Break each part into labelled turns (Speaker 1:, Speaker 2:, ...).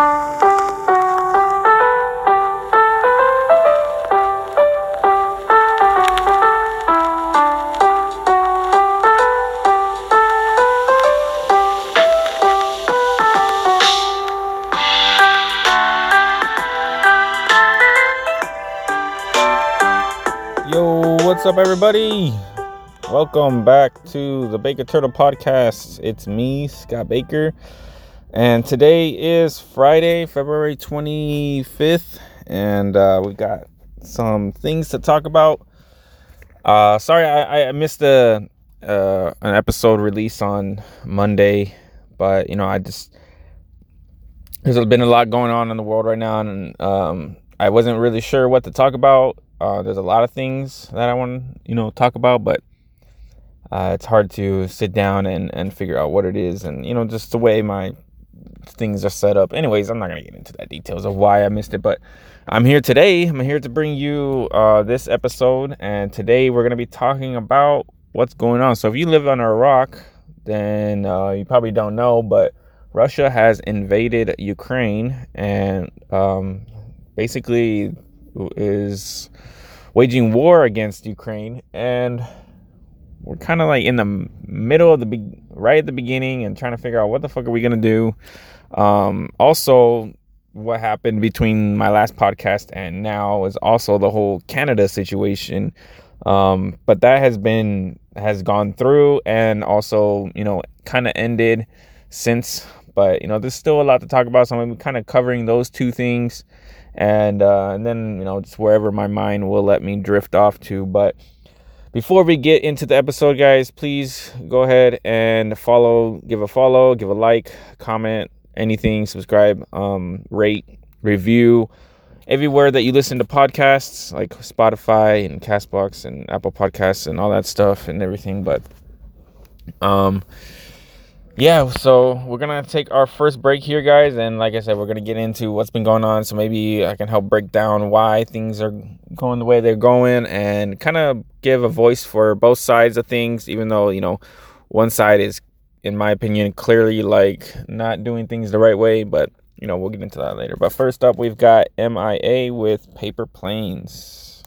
Speaker 1: Yo, what's up, everybody? Welcome back to the Baker Turtle Podcast. It's me, Scott Baker, and today is Friday, February 25th, and uh, we got some things to talk about. Uh, sorry, I, I missed a uh, an episode release on Monday, but you know, I just there's been a lot going on in the world right now, and um, I wasn't really sure what to talk about uh, there's a lot of things that I want to, you know, talk about, but uh, it's hard to sit down and, and figure out what it is. And, you know, just the way my things are set up. Anyways, I'm not going to get into that details of why I missed it, but I'm here today. I'm here to bring you uh, this episode. And today we're going to be talking about what's going on. So if you live under a rock, then uh, you probably don't know, but Russia has invaded Ukraine and um, basically is waging war against Ukraine, and we're kind of like in the middle of the be- right at the beginning and trying to figure out what the fuck are we gonna do. Um, also, what happened between my last podcast and now is also the whole Canada situation. Um, but that has been has gone through and also you know kind of ended since. But you know, there's still a lot to talk about, so I'm kind of covering those two things and uh, and then you know just wherever my mind will let me drift off to. But before we get into the episode, guys, please go ahead and follow, give a follow, give a like, comment, anything, subscribe, um, rate, review. Everywhere that you listen to podcasts, like Spotify and Castbox and Apple Podcasts and all that stuff and everything. But um, yeah, so we're gonna take our first break here, guys, and like I said, we're gonna get into what's been going on. So maybe I can help break down why things are going the way they're going, and kind of give a voice for both sides of things. Even though you know, one side is, in my opinion, clearly like not doing things the right way, but you know, we'll get into that later. But first up, we've got MIA with Paper Planes.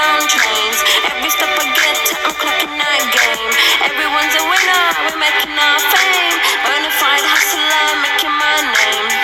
Speaker 1: On trains. Every stop I get I'm clocking that game. Everyone's a winner, we're making our fame. Bonafide hustler, making my name.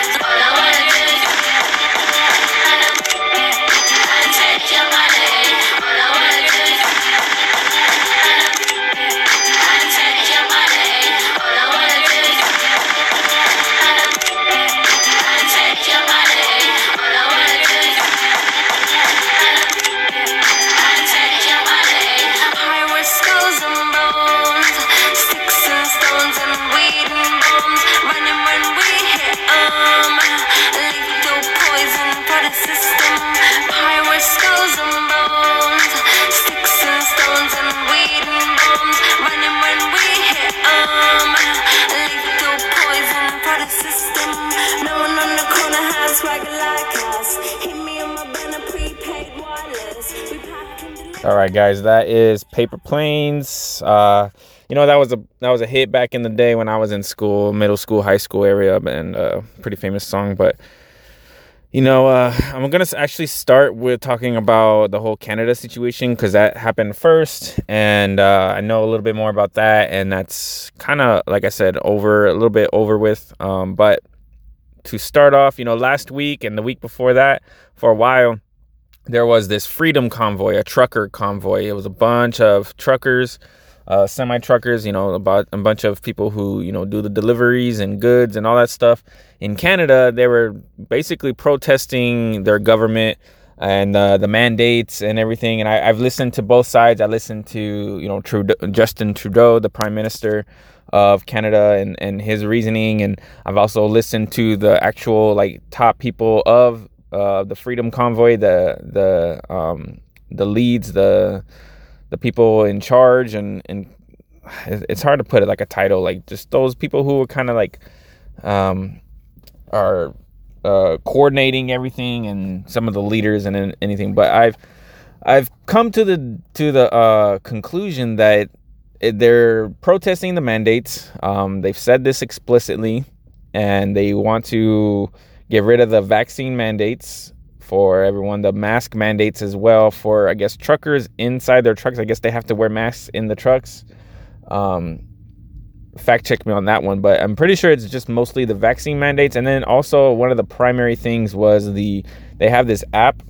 Speaker 1: All right, guys, that is Paper Planes. Uh, you know that was a that was a hit back in the day when I was in school, middle school, high school area, and a uh, pretty famous song. But you know, uh, I'm gonna actually start with talking about the whole Canada situation because that happened first, and uh, I know a little bit more about that, and that's kind of like I said, over a little bit over with. Um, but to start off, you know, last week and the week before that, for a while there was this freedom convoy, a trucker convoy. It was a bunch of truckers uh, semi truckers, you know, about a bunch of people who, you know, do the deliveries and goods and all that stuff. In Canada, they were basically protesting their government and uh, the mandates and everything. And I, have listened to both sides. I listened to, you know, Trudeau, Justin Trudeau, the prime minister of Canada and, and his reasoning. And I've also listened to the actual like top people of uh, the Freedom Convoy, the, the, um, the leads, the, the people in charge and and it's hard to put it like a title like just those people who are kind of like um are uh coordinating everything and some of the leaders and anything. But i've i've come to the to the uh conclusion that they're protesting the mandates. Um they've said this explicitly and they want to get rid of the vaccine mandates for everyone. The mask mandates as well for I guess truckers inside their trucks. I guess they have to wear masks in the trucks. Um, fact check me on that one, but I'm pretty sure it's just mostly the vaccine mandates. And then also one of the primary things was the they have this app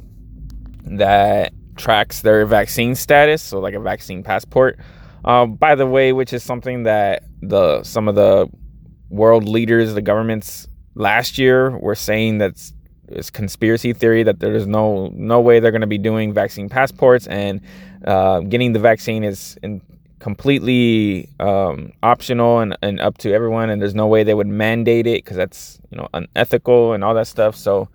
Speaker 1: that tracks their vaccine status, so like a vaccine passport. Um, by the way, which is something that the some of the world leaders, the governments last year were saying that's it's conspiracy theory that there's no no way they're going to be doing vaccine passports and uh, getting the vaccine is completely um, optional and, and up to everyone and there's no way they would mandate it because that's you know unethical and all that stuff. So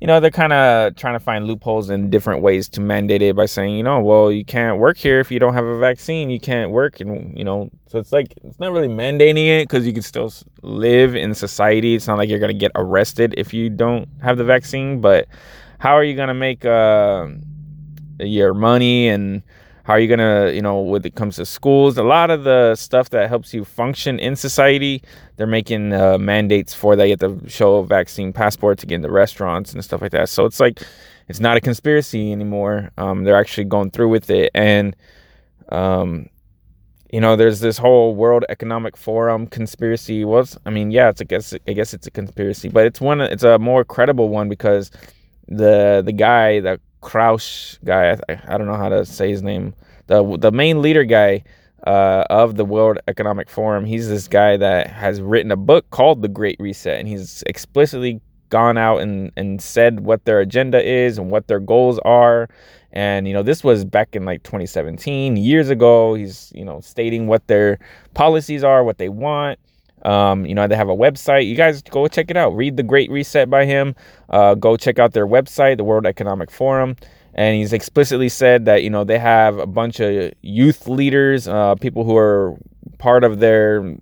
Speaker 1: you know, they're kind of trying to find loopholes in different ways to mandate it by saying, you know, well, you can't work here if you don't have a vaccine. You can't work, and you know, so it's like it's not really mandating it because you can still live in society. It's not like you're gonna get arrested if you don't have the vaccine. But how are you gonna make uh, your money and how are you gonna you know when it comes to schools a lot of the stuff that helps you function in society they're making uh, mandates for that. You have to show a vaccine passport to get into restaurants and stuff like that. So it's like it's not a conspiracy anymore. Um, they're actually going through with it. And um, you know there's this whole world economic forum conspiracy. Was i mean yeah it's i guess i guess it's a conspiracy but it's one it's a more credible one because the the guy the Krauss guy. I, I, don't know how to say his name. The the main leader guy uh, of the World Economic Forum. He's this guy that has written a book called The Great Reset, and he's explicitly gone out and and said what their agenda is and what their goals are. And you know, this was back in like 2017, years ago. He's you know stating what their policies are, what they want. Um, you know, they have a website. You guys go check it out. Read The Great Reset by him. Uh, go check out their website, the World Economic Forum. And he's explicitly said that, you know, they have a bunch of youth leaders, uh, people who are part of their,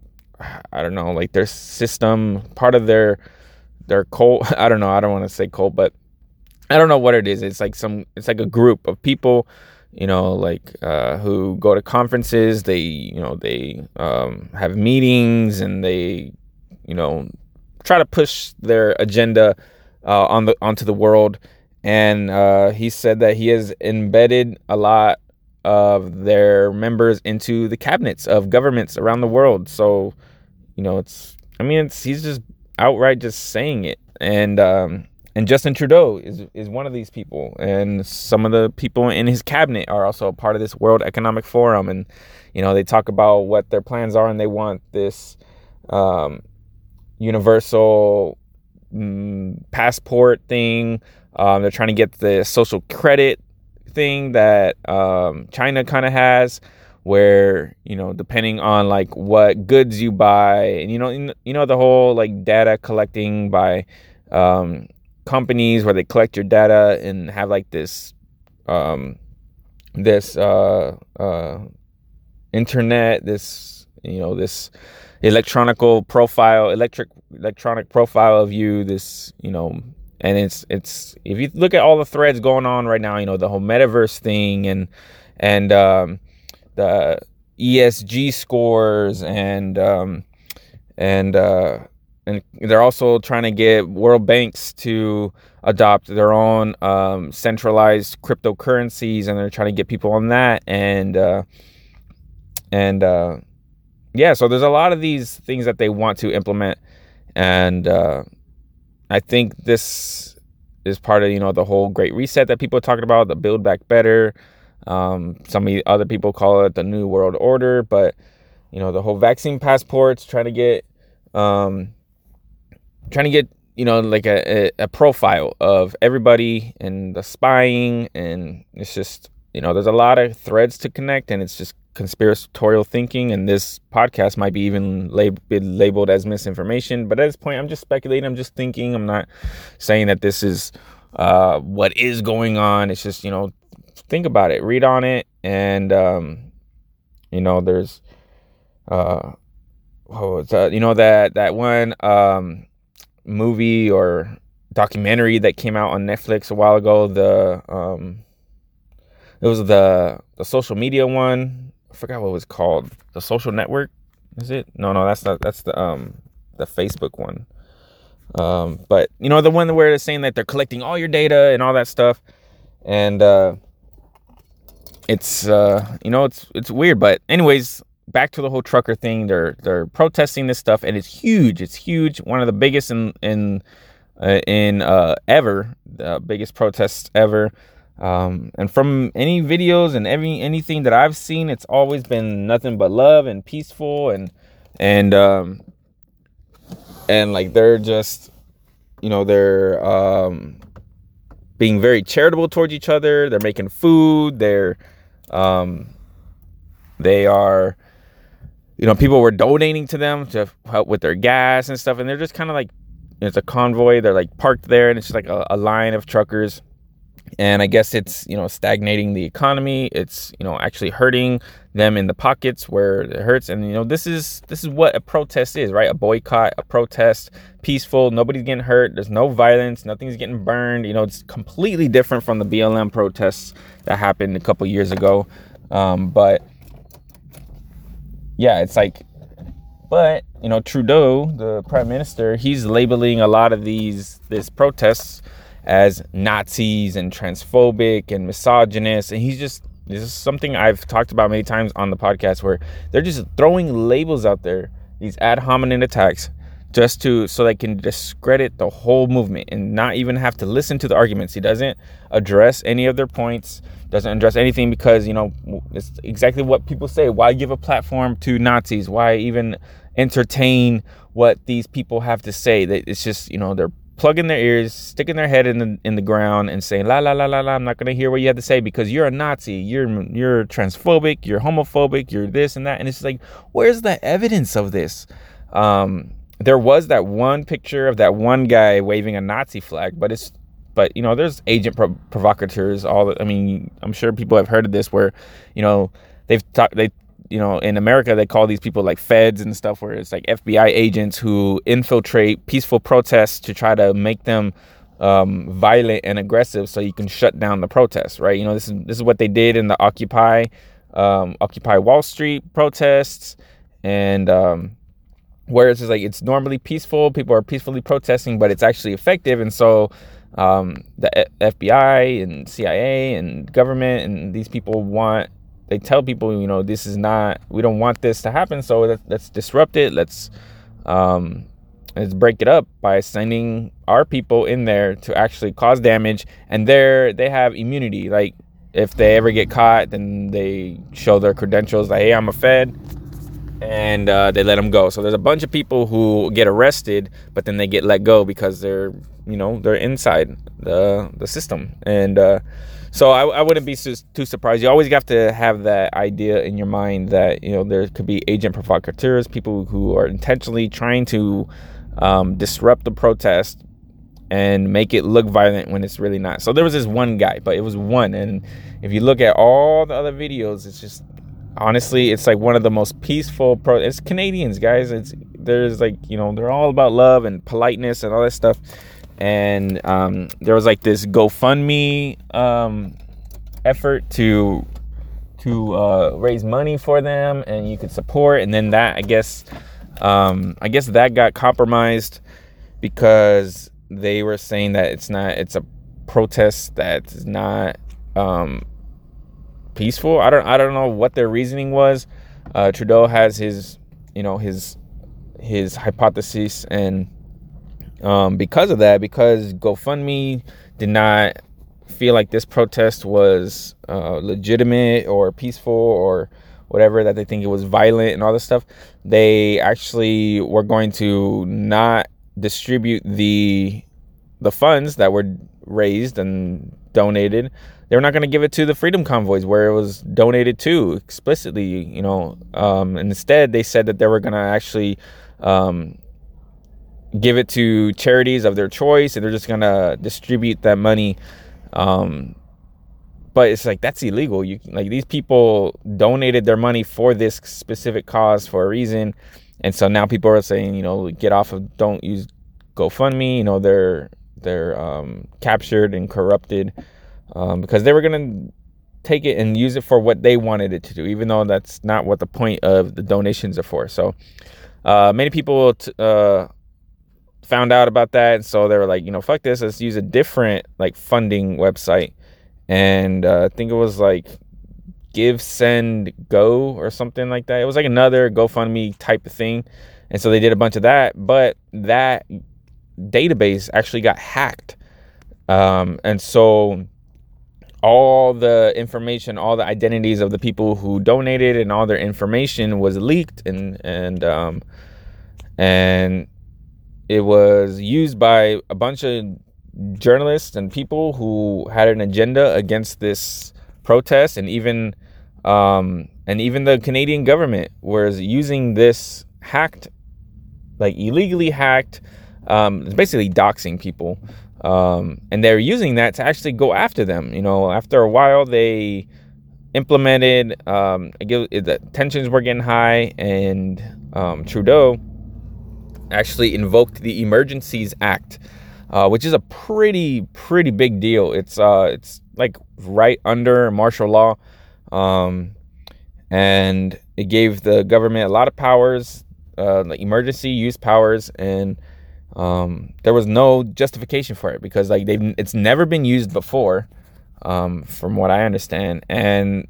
Speaker 1: I don't know, like their system, part of their, their cult. I don't know. I don't want to say cult, but I don't know what it is. It's like some, it's like a group of people you know, like uh, who go to conferences. They, you know, they um, have meetings and they, you know, try to push their agenda uh, on the onto the world. And uh, he said that he has embedded a lot of their members into the cabinets of governments around the world. So, you know, it's I mean, it's he's just outright just saying it, and um, and Justin Trudeau is is one of these people, and some of the people in his cabinet are also a part of this World Economic Forum, and you know they talk about what their plans are, and they want this um, universal mm, passport thing. Um, they're trying to get the social credit thing that um, China kind of has, where you know depending on like what goods you buy, and you know you know the whole like data collecting by um, companies where they collect your data and have like this um this uh uh internet this you know this electronical profile electric electronic profile of you this you know and it's it's if you look at all the threads going on right now you know the whole metaverse thing and and um the ESG scores and um and uh and they're also trying to get world banks to adopt their own um, centralized cryptocurrencies, and they're trying to get people on that. And uh, and uh, yeah, so there's a lot of these things that they want to implement, and uh, I think this is part of you know the whole Great Reset that people are talking about, the Build Back Better. Um, some other people call it the New World Order, but you know the whole vaccine passports, trying to get, um, trying to get you know like a, a, profile of everybody and the spying, and it's just you know there's a lot of threads to connect, and it's just conspiratorial thinking, and this podcast might be even lab- labeled as misinformation. But at this point, I'm just speculating. I'm just thinking. I'm not saying that this is uh, what is going on. It's just you know, think about it, read on it, and um, you know, there's uh, oh, uh, you know that that one um, movie or documentary that came out on Netflix a while ago. The um, it was the the social media one I forgot what it was called. The social network, is it? No, no, that's not. That's the um the Facebook one. Um, but you know the one where it's saying that they're collecting all your data and all that stuff, and uh, it's uh, you know it's it's weird. But anyways, back to the whole trucker thing. They're they're protesting this stuff, and it's huge. It's huge. One of the biggest in in uh, in uh, ever, the biggest protests ever. Um, and from any videos and every anything that I've seen, it's always been nothing but love and peaceful and and um, and like they're just you know they're um, being very charitable towards each other. They're making food. They're um, they are you know people were donating to them to help with their gas and stuff, and they're just kind of like it's a convoy. They're like parked there, and it's just like a, a line of truckers. And i guess it's you know stagnating the economy. It's you know actually hurting them in the pockets where it hurts. And you know this is this is what a protest is right? A boycott a protest peaceful nobody's getting hurt there's no violence nothing's getting burned you know it's completely different from the blm protests that happened a couple years ago. Um, but yeah it's like but you know trudeau the prime minister he's labeling a lot of these this protests as Nazis and transphobic and misogynist. And he's just, this is something I've talked about many times on the podcast where they're just throwing labels out there, these ad hominem attacks, just to so they can discredit the whole movement and not even have to listen to the arguments. He doesn't address any of their points, doesn't address anything because, you know, it's exactly what people say. Why give a platform to Nazis? Why even entertain what these people have to say? It's just, you know, they're plugging their ears, sticking their head in the in the ground, and saying la la la la la. I'm not gonna hear what you have to say because you're a Nazi, you're you're transphobic, you're homophobic, you're this and that. And it's like, where's the evidence of this? Um, there was that one picture of that one guy waving a Nazi flag, but it's but you know there's agent provocateurs. All I mean, I'm sure people have heard of this where you know they've talked they you know, in America, they call these people like feds and stuff, where it's like FBI agents who infiltrate peaceful protests to try to make them um, violent and aggressive, so you can shut down the protests, right? You know, this is this is what they did in the Occupy um, Occupy Wall Street protests, and um, whereas it's like it's normally peaceful, people are peacefully protesting, but it's actually effective, and so um, the FBI and CIA and government and these people want they tell people, you know, this is not, we don't want this to happen. So let, us disrupt it. Let's, um, let's break it up by sending our people in there to actually cause damage. And there they have immunity. Like if they ever get caught, then they show their credentials like, hey, I'm a Fed. And uh, they let them go. So there's a bunch of people who get arrested, but then they get let go because they're, you know, they're inside the the system. And uh, so I, I wouldn't be too surprised. You always have to have that idea in your mind that you know there could be agent provocateurs, people who are intentionally trying to um, disrupt the protest and make it look violent when it's really not. So there was this one guy, but it was one, and if you look at all the other videos, it's just honestly, it's like one of the most peaceful pro. It's Canadians, guys. It's there's like you know they're all about love and politeness and all that stuff and um, there was like this GoFundMe um, effort to to uh, raise money for them, and you could support. And then that, I guess, um, I guess that got compromised because they were saying that it's not, it's a protest that's not um, peaceful. I don't, I don't know what their reasoning was. Uh, Trudeau has his, you know, his his hypothesis and um, because of that, because GoFundMe did not feel like this protest was uh, legitimate or peaceful or whatever that they think it was violent and all this stuff they actually were going to not distribute the the funds that were raised and donated they were not going to give it to the freedom convoys where it was donated to explicitly you know um, instead they said that they were going to actually um, give it to charities of their choice and they're just going to distribute that money um, but it's like that's illegal. You like these people donated their money for this specific cause for a reason. And so now people are saying you know get off of don't use gofundme you know they're they're um, captured and corrupted um, because they were going to take it and use it for what they wanted it to do, even though that's not what the point of the donations are for. So uh, many people t- uh, found out about that, and so they were like, you know, fuck this, let's use a different like funding website. And uh, I think it was like Give Send Go or something like that. It was like another GoFundMe type of thing. And so they did a bunch of that, but that database actually got hacked. Um, and so all the information, all the identities of the people who donated and all their information was leaked and and um, and it was used by a bunch of journalists and people who had an agenda against this protest and even um, and even the Canadian government was using this hacked like illegally hacked um, basically doxing people um, and they're using that to actually go after them. You know, after a while, they implemented, um, the tensions were getting high, and um, Trudeau actually invoked the Emergencies Act, uh, which is a pretty, pretty big deal. It's, uh, it's like right under martial law. Um, and it gave the government a lot of powers, uh, like emergency use powers, and um, there was no justification for it because like they it's never been used before, um, from what I understand, and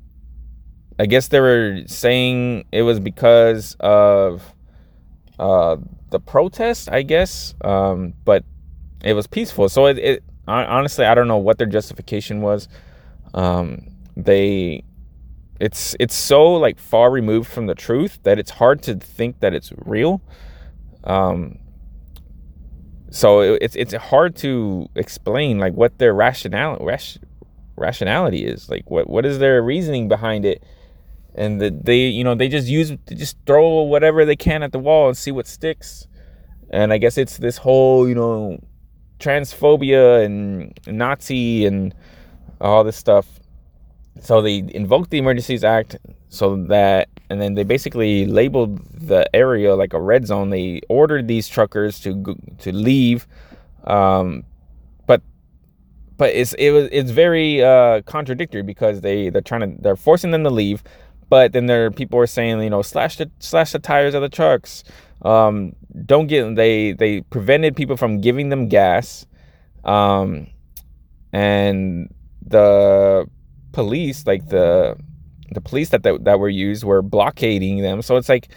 Speaker 1: I guess they were saying it was because of uh, the protest, I guess, um, but it was peaceful. So it, it honestly, I don't know what their justification was. Um, they it's it's so like far removed from the truth that it's hard to think that it's real um, so it's it's hard to explain like what their rationality ration, rationality is. Like what what is their reasoning behind it? And that they you know they just use they just throw whatever they can at the wall and see what sticks. And i guess it's this whole you know transphobia and nazi and all this stuff. So they invoked the emergencies act so that and then they basically labeled the area like a red zone. They ordered these truckers to to leave, um, but but it's it was it's very uh, contradictory because they they're trying to they're forcing them to leave, but then there people are saying you know slash the slash the tires of the trucks. Um, don't get they they prevented people from giving them gas, um, and the police like the the police that, that that were used were blockading them. So it's like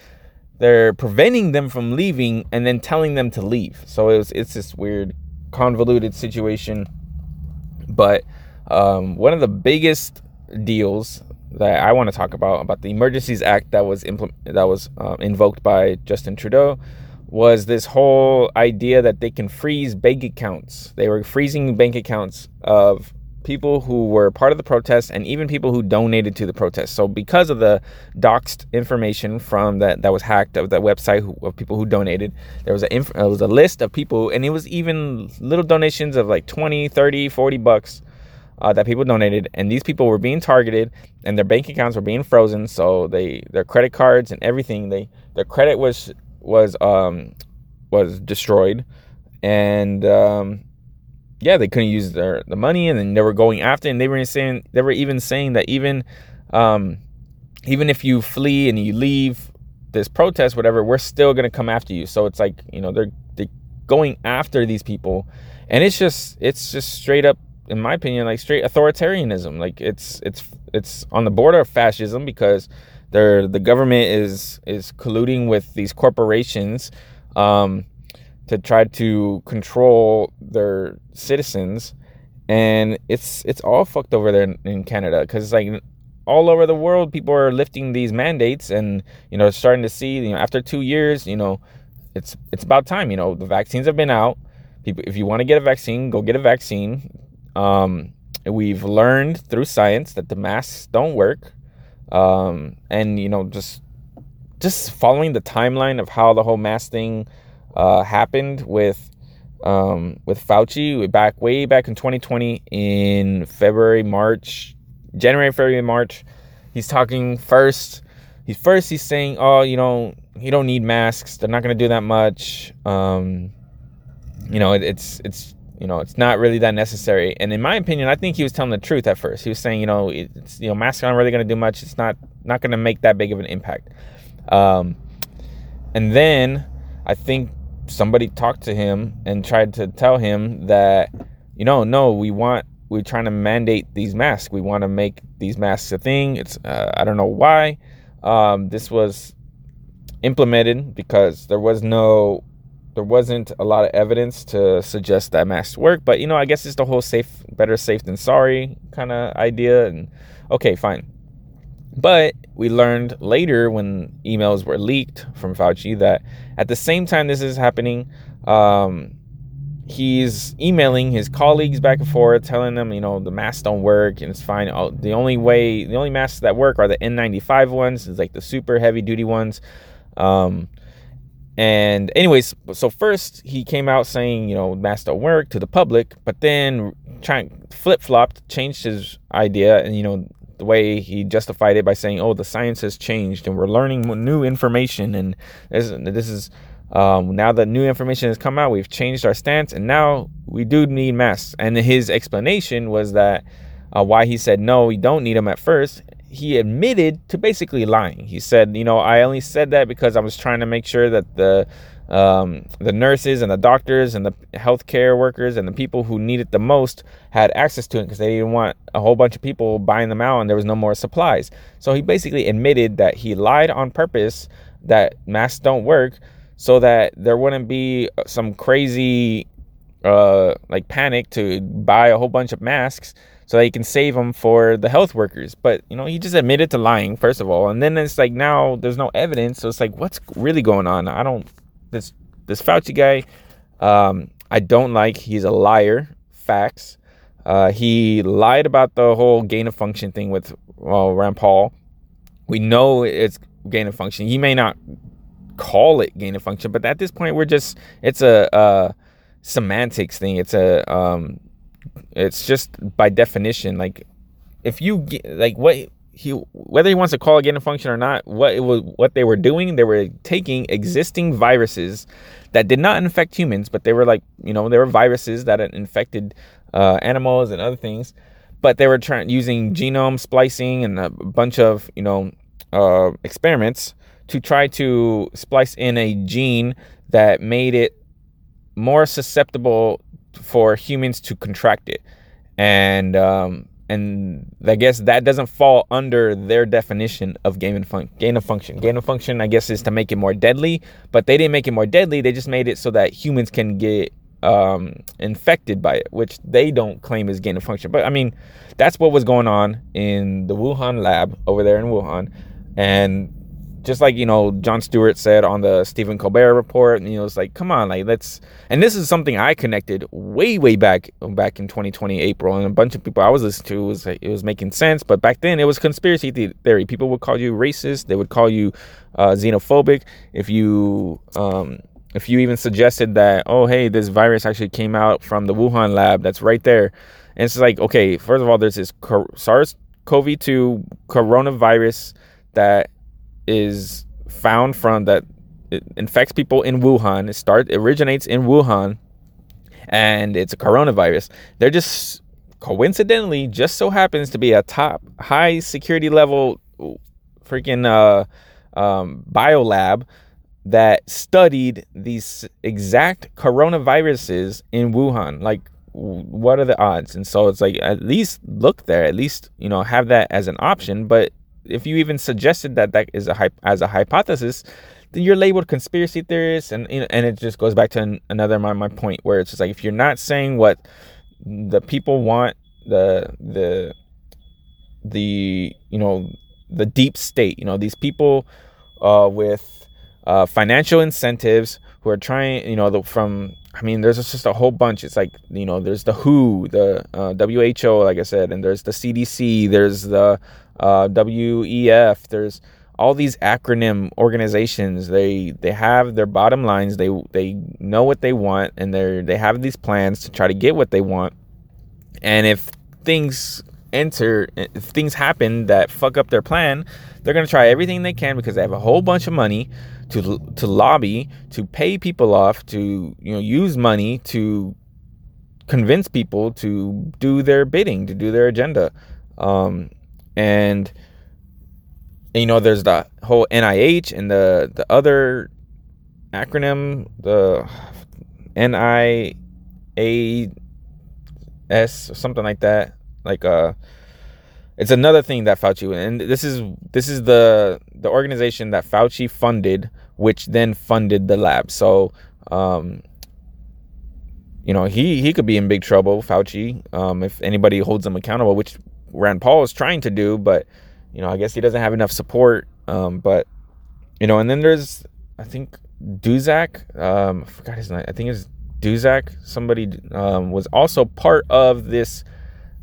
Speaker 1: they're preventing them from leaving and then telling them to leave. So it was, it's this weird, convoluted situation. But um, one of the biggest deals that I want to talk about about the Emergencies Act that was implement that was uh, invoked by Justin Trudeau was this whole idea that they can freeze bank accounts. They were freezing bank accounts of people who were part of the protest and even people who donated to the protest. So because of the doxed information from that that was hacked of that website who, of people who donated, there was a inf- was a list of people and it was even little donations of like 20, 30, 40 bucks uh, that people donated. And these people were being targeted and their bank accounts were being frozen. So they their credit cards and everything they their credit was was um was destroyed. And um yeah, they couldn't use their the money, and then they were going after, and they were saying they were even saying that even um, even if you flee and you leave this protest, whatever, we're still gonna come after you. So it's like you know they're they're going after these people, and it's just it's just straight up, in my opinion, like straight authoritarianism. Like it's it's it's on the border of fascism because they're the government is is colluding with these corporations. Um, to try to control their citizens. And it's it's all fucked over there in, in Canada because like all over the world people are lifting these mandates and you know starting to see you know after two years you know it's it's about time you know the vaccines have been out. People if you want to get a vaccine go get a vaccine. Um, we've learned through science that the masks don't work. Um, and you know just just following the timeline of how the whole mask thing uh, happened with um, with Fauci back way back in 2020 in February, March, January, February, March. He's talking first. He's first. He's saying, "Oh, you know, you don't need masks. They're not going to do that much. Um, you know, it, it's it's you know, it's not really that necessary." And in my opinion, I think he was telling the truth at first. He was saying, you know, it's you know, masks aren't really going to do much. It's not not going to make that big of an impact. Um, and then I think somebody talked to him and tried to tell him that, you know, no, we want we're trying to mandate these masks. We want to make these masks a thing. It's uh, I don't know why. Um, this was implemented because there was no there wasn't a lot of evidence to suggest that masks work. But you know, I guess it's the whole safe, better safe than sorry kind of idea. And okay, fine. But we learned later when emails were leaked from Fauci that at the same time this is happening, um, he's emailing his colleagues back and forth, telling them, you know, the masks don't work and it's fine. Oh, the only way, the only masks that work are the N95 ones, it's like the super heavy duty ones. Um, and anyways, so first he came out saying, you know, masks don't work to the public, but then trying flip flopped, changed his idea, and you know, the way he justified it by saying, "Oh, the science has changed and we're learning new information, and this, this is um, now that new information has come out, we've changed our stance, and now we do need masks." And his explanation was that uh, why he said no, we don't need them at first. He admitted to basically lying. He said, "You know, I only said that because I was trying to make sure that the." Um, the nurses and the doctors and the healthcare workers and the people who need it the most had access to it because they didn't want a whole bunch of people buying them out and there was no more supplies. So he basically admitted that he lied on purpose that masks don't work so that there wouldn't be some crazy uh, like panic to buy a whole bunch of masks so that he can save them for the health workers. But you know, he just admitted to lying first of all, and then it's like now there's no evidence, so it's like what's really going on? I don't this this Fauci guy, um, I don't like. He's a liar. Facts. Uh, he lied about the whole gain of function thing with well, Rand Paul. We know it's gain of function. He may not call it gain of function, but at this point, we're just it's a, a semantics thing. It's a um, it's just by definition like if you get, like what he whether he wants to call it gain of function or not, what it was what they were doing, they were taking existing viruses that did not infect humans, but they were like you know they were viruses that infected uh, animals and other things, but they were trying using genome splicing and a bunch of you know uh, experiments to try to splice in a gene that made it more susceptible for humans to contract it, and um, and I guess that doesn't fall under their definition of gain of, fun- gain of function. Gain of function, I guess, is to make it more deadly, but they didn't make it more deadly. They just made it so that humans can get um, infected by it, which they don't claim is gain of function. But I mean, that's what was going on in the Wuhan lab over there in Wuhan, and just like you know Jon Stewart said on the Stephen Colbert report, and you know it's like, come on, like let's. And this is something I connected way, way back back in 2020 April, and a bunch of people I was listening to was it was making sense, but back then it was conspiracy theory. People would call you racist, they would call you uh, xenophobic if you. Um, if you even suggested that, oh, hey, this virus actually came out from the Wuhan lab that's right there. And it's like, okay, first of all, there's this SARS CoV 2 coronavirus that is found from that it infects people in Wuhan. It start originates in Wuhan, and it's a coronavirus. They're just coincidentally just so happens to be a top high security level freaking uh, um, biolab that studied these exact coronaviruses in Wuhan. Like, what are the odds? And so it's like at least look there, at least you know have that as an option. But if you even suggested that that is a as a hypothesis, then you're labeled conspiracy theorist, and and it just goes back to an, another my, my point where it's just like if you're not saying what the people want the the the you know the deep state you know these people uh, with uh, financial incentives who are trying you know the, from i mean there's just a whole bunch. It's like you know there's the who the uh, who like i said and there's the cdc there's the uh, wef there's all these acronym organizations. They they have their bottom lines. They they know what they want and they they have these plans to try to get what they want. And if things enter if things happen that fuck up their plan they're to try everything they can because they have a whole bunch of money to to lobby to pay people off to you know use money to convince people to do their bidding to do their agenda. Um, and you know, there's the whole NIH and the the other acronym, the NIAS or something like that. Like uh it's another thing that Fauci and this is this is the the organization that Fauci funded, which then funded the lab. So um you know, he he could be in big trouble, Fauci, um, if anybody holds him accountable, which Rand Paul is trying to do, but you know, I guess he doesn't have enough support. Um, but you know, and then there's I think Daszak. Um, I forgot his name. I think it's Daszak. Somebody um, was also part of this.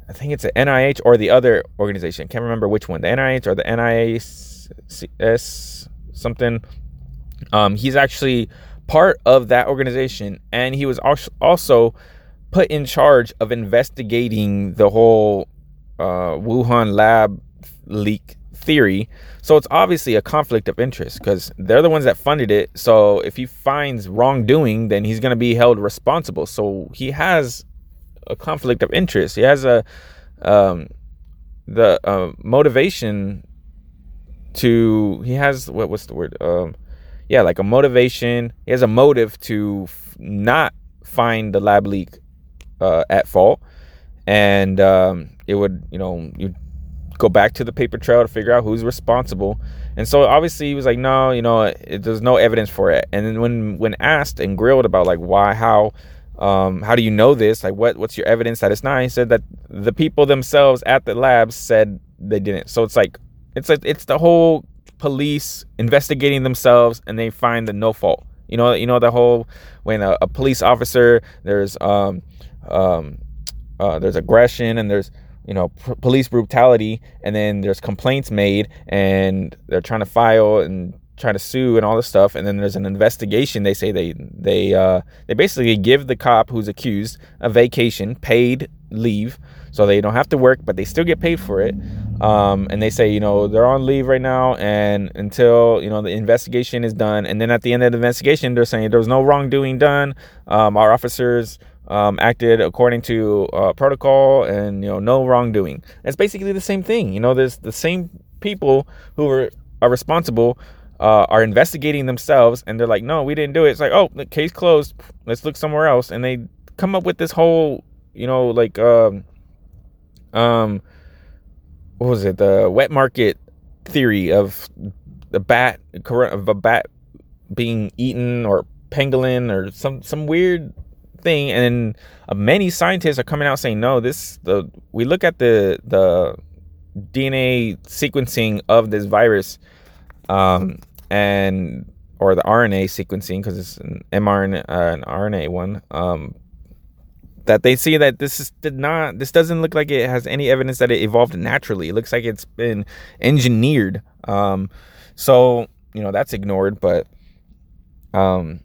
Speaker 1: I think it's the NIH or the other organization. Can't remember which one. The NIH or the NIS something. Um, he's actually part of that organization, and he was also put in charge of investigating the whole uh, Wuhan lab leak theory. So it's obviously a conflict of interest because they're the ones that funded it. So if he finds wrongdoing, then he's going to be held responsible. So he has a conflict of interest. He has a um, the uh, motivation to. He has what? What's the word? Um, yeah, like a motivation. He has a motive to f- not find the lab leak uh, at fault, and um, it would, you know, you go back to the paper trail to figure out who's responsible. And so obviously he was like, no, you know, it, there's no evidence for it. And then when when asked and grilled about like why, how, um, how do you know this? Like what what's your evidence that it's not? He said that the people themselves at the labs said they didn't. So it's like it's like it's the whole police investigating themselves and they find the no fault. You know, you know the whole when a, a police officer there's um um uh, there's aggression and there's you know pr- police brutality and then there's complaints made and they're trying to file and trying to sue and all this stuff and then there's an investigation. They say they they uh they basically give the cop who's accused a vacation paid leave so they don't have to work but they still get paid for it. Um, and they say you know they're on leave right now and until you know the investigation is done and then at the end of the investigation they're saying there was no wrongdoing done. Um, our officers um, acted according to uh, protocol and you know no wrongdoing. It's basically the same thing. You know, there's the same people who are, are responsible uh, are investigating themselves, and they're like, no, we didn't do it. It's like, oh, the case closed. Let's look somewhere else, and they come up with this whole, you know, like um, um, what was it? The wet market theory of the bat of a bat being eaten or pangolin or some some weird thing and uh, many scientists are coming out saying no this the we look at the the dna sequencing of this virus um and or the rna sequencing because it's an mrna uh, an rna one um that they see that this is did not this doesn't look like it has any evidence that it evolved naturally. It looks like it's been engineered. Um so you know that's ignored but um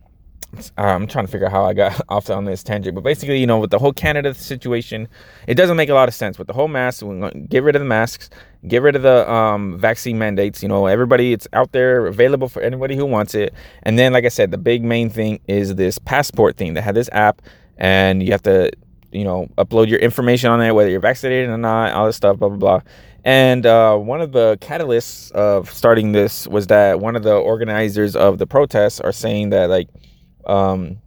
Speaker 1: I'm trying to figure out how I got off on this tangent, but basically, you know, with the whole Canada situation, it doesn't make a lot of sense. With the whole mask, we're gonna get rid of the masks, get rid of the um, vaccine mandates. You know, everybody, it's out there available for anybody who wants it. And then, like I said, the big main thing is this passport thing. They have this app, and you have to, you know, upload your information on it, whether you're vaccinated or not, all this stuff, blah blah blah. And uh, one of the catalysts of starting this was that one of the organizers of the protests are saying that like um,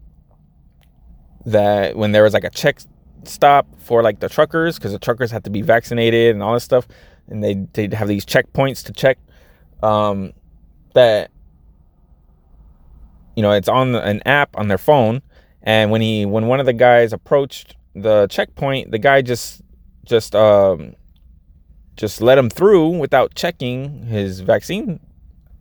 Speaker 1: that when there was like a check stop for like the truckers because the truckers had to be vaccinated and all this stuff and they they'd have these checkpoints to check um, that you know it's on an app on their phone and when he when one of the guys approached the checkpoint, the guy just just um just let him through without checking his vaccine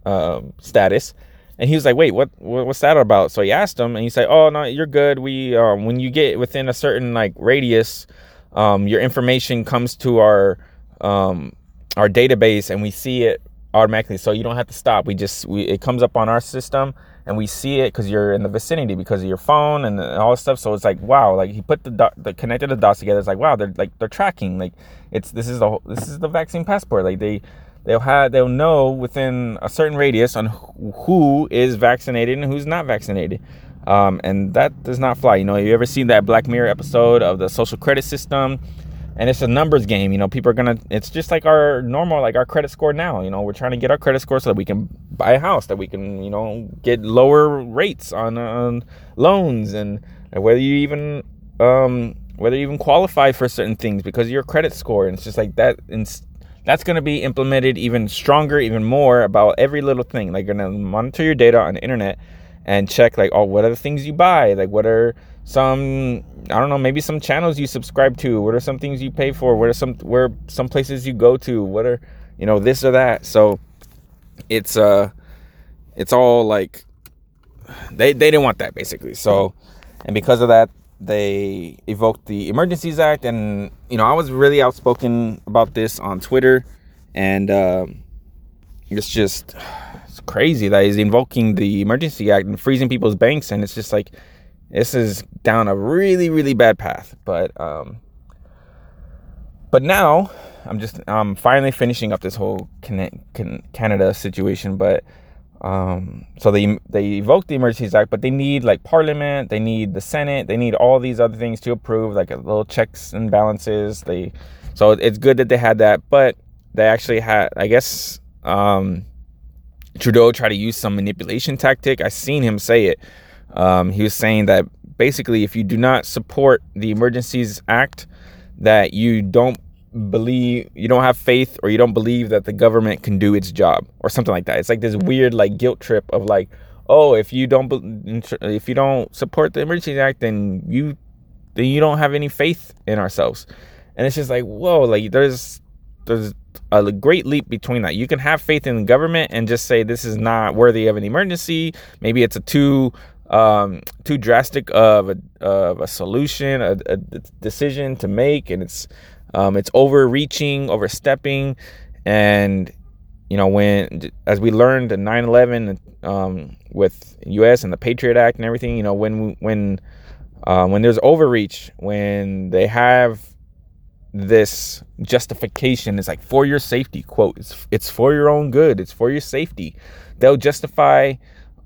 Speaker 1: um, status. And he was like, "Wait, what, what? What's that about?" So he asked him, and he said, "Oh no, you're good. We um, when you get within a certain like radius, um, your information comes to our um, our database, and we see it automatically. So you don't have to stop. We just we it comes up on our system, and we see it because you're in the vicinity because of your phone and all this stuff. So it's like wow, like he put the dot, the connected the dots together. It's like wow, they're like they're tracking. Like it's this is the this is the vaccine passport. Like they they'll have they'll know within a certain radius on who is vaccinated and who's not vaccinated. Um, and that does not fly. You know, you ever seen that Black Mirror episode of the social credit system? And it's a numbers game. You know, people are gonna. It's just like our normal, like our credit score now. You know, we're trying to get our credit score so that we can buy a house, that we can, you know, get lower rates on, on loans, and, whether you even um, whether you even qualify for certain things because your credit score. And it's just like that. That's going to be implemented even stronger, even more about every little thing. Like, going to monitor your data on the internet and check, like, oh, what are the things you buy? Like, what are some, I don't know, maybe some channels you subscribe to? What are some things you pay for? What are some, where some places you go to? What are, you know, this or that? So it's, uh, it's all like, they, they didn't want that basically. So, and because of that, they evoked the Emergencies Act, and you know I was really outspoken about this on Twitter, and um, it's just it's crazy that he's invoking the Emergency Act and freezing people's banks, and it's just like this is down a really really bad path. But um, but now I'm just I'm finally finishing up this whole Canada situation, but um, so they they evoke the Emergencies Act, but they need like Parliament, they need the Senate, they need all these other things to approve, like little checks and balances. They so it's good that they had that, but they actually had, I guess, um, Trudeau tried to use some manipulation tactic. I seen him say it. Um, he was saying that basically, if you do not support the Emergencies Act, that you don't believe you don't have faith or you don't believe that the government can do its job or something like that. It's like this weird like guilt trip of like, oh, if you don't if you don't support the Emergency Act, then you then you don't have any faith in ourselves. And it's just like, whoa, like there's there's a great leap between that. You can have faith in the government and just say this is not worthy of an emergency. Maybe it's a too um, too drastic of a of a solution, a, a decision to make, and it's um, it's overreaching, overstepping, and you know when as we learned in 9/11 um, with U.S. and the Patriot Act and everything, you know when when uh, when there's overreach, when they have this justification, it's like for your safety. Quote: It's it's for your own good. It's for your safety. They'll justify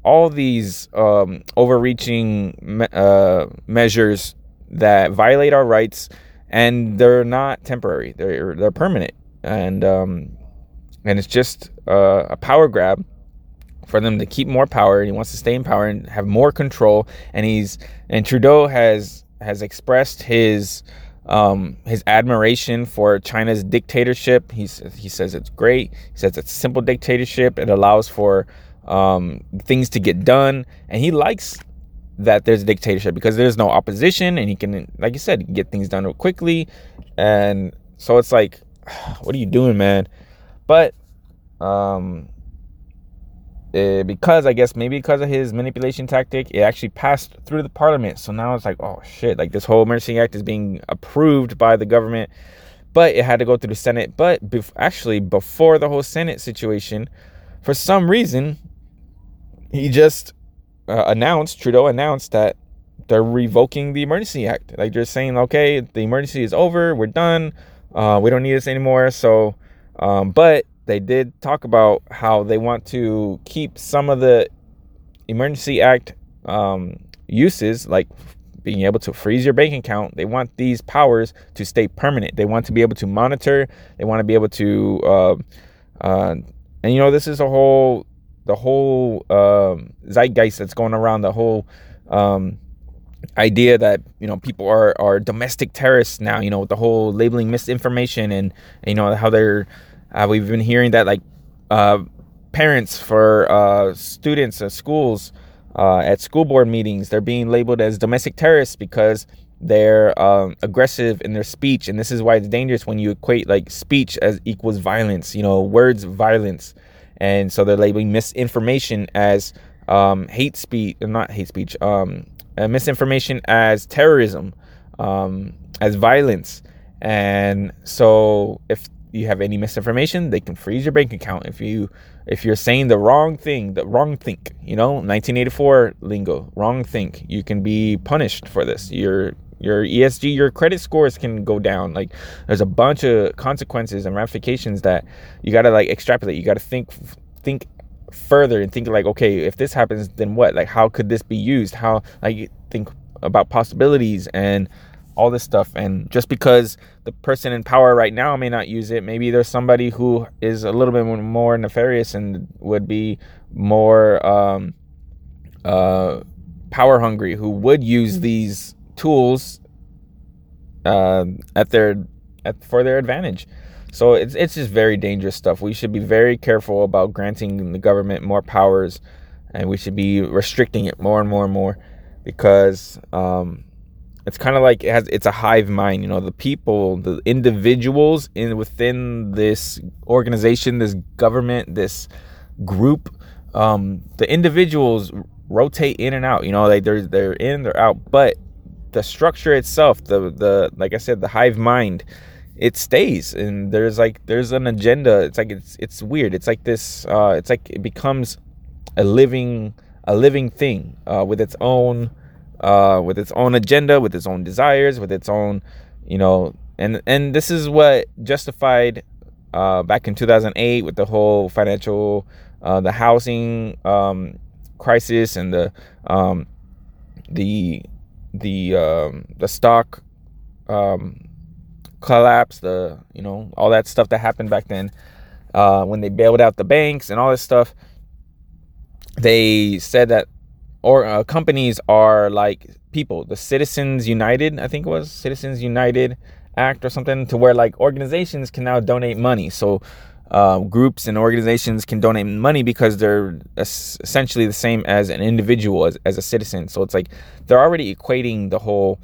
Speaker 1: all these um, overreaching me- uh, measures that violate our rights and they're not temporary; they're they're permanent, and um, and it's just a power grab for them to keep more power. And he wants to stay in power and have more control. And he's and Trudeau has has expressed his um, his admiration for China's dictatorship. He's, he says it's great. He says it's a simple dictatorship. It allows for um, things to get done, and he likes that there's a dictatorship because there's no opposition and he can like you said get things done real quickly. And so it's like what are you doing man? But um it, eh, because i guess maybe because of his manipulation tactic it actually passed through the parliament. So now it's like oh shit like this whole emergency act is being approved by the government. But it had to go through the senate. But actually before the whole senate situation for some reason he just uh, announced, Trudeau announced that they're revoking the Emergency Act. Like they're saying, okay, the emergency is over, we're done, uh, we don't need this anymore. So, um, but they did talk about how they want to keep some of the Emergency Act um, uses, like being able to freeze your bank account. They want these powers to stay permanent. They want to be able to monitor. They want to be able to, uh, uh, and you know, this is a whole the whole um, zeitgeist that's going around the whole um, idea that you know people are are domestic terrorists now you know the whole labeling misinformation and you know how they're uh, we've been hearing that like uh, parents for uh, students at schools uh, at school board meetings they're being labeled as domestic terrorists because they're um, aggressive in their speech. And this is why it's dangerous when you equate like speech as equals violence you know words violence and so they're labeling misinformation as um, hate speech not hate speech um, misinformation as terrorism um, as violence. And so if you have any misinformation they can freeze your bank account if you if you're saying the wrong thing the wrong think you know? 1984 lingo wrong think. You can be punished for this. You're your ESG, your credit scores can go down. Like there's a bunch of consequences and ramifications that you got to like extrapolate. You got to think think further and think like, okay, if this happens, then what? Like how could this be used? How like think about possibilities and all this stuff. And just because the person in power right now may not use it, maybe there's somebody who is a little bit more nefarious and would be more um, uh, power hungry, who would use these tools uh, at their at, for their advantage. So it's it's just very dangerous stuff. We should be very careful about granting the government more powers, and we should be restricting it more and more and more, because um, it's kind of like it has it's a hive mind. You know, the people, the individuals in within this organization, this government, this group, um, the individuals rotate in and out. You know, like they're they're in, they're out, but the structure itself, the the like I said, the hive mind, it stays and there's like there's an agenda. It's like it's it's weird. It's like this uh it's like it becomes a living a living thing uh with its own uh with its own agenda, with its own desires, with its own, you know, and and this is what justified uh back in 2008 with the whole financial uh the housing um crisis and the um the the um, the stock um, collapse, the you know all that stuff that happened back then uh, when they bailed out the banks and all this stuff. They said that or uh, companies are like people, the Citizens United, I think it was Citizens United Act or something, to where like organizations can now donate money. So uh, groups and organizations can donate money because they're essentially the same as an individual as, as a citizen. So it's like they're already equating the whole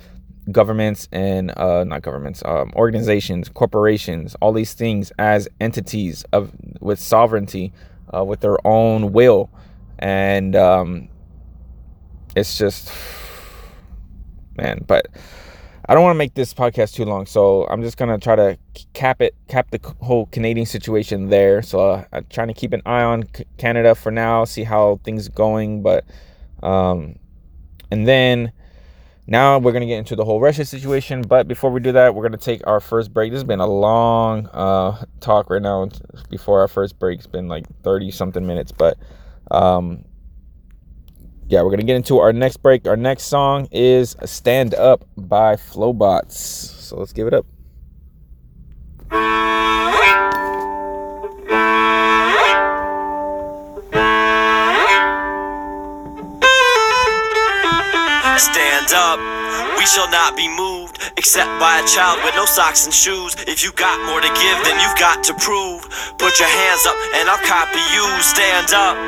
Speaker 1: governments and uh, not governments um, organizations corporations all these things as entities of with sovereignty uh, with their own will. And um, it's just man but I don't want to make this podcast too long, so I'm just gonna try to cap it, cap the whole Canadian situation there. So uh, I'm trying to keep an eye on Canada for now, see how things are going. But um, and then now we're gonna get into the whole Russia situation. But before we do that, we're gonna take our first break. This has been a long uh, talk right now. Before our first break, it's been like 30 something minutes, but um, yeah, we're gonna get into our next break. Our next song is "Stand Up" by Flobots. So let's give it up.
Speaker 2: Stand up, we shall not be moved except by a child with no socks and shoes. If you got more to give, then you've got to prove. Put your hands up and I'll copy you. Stand up.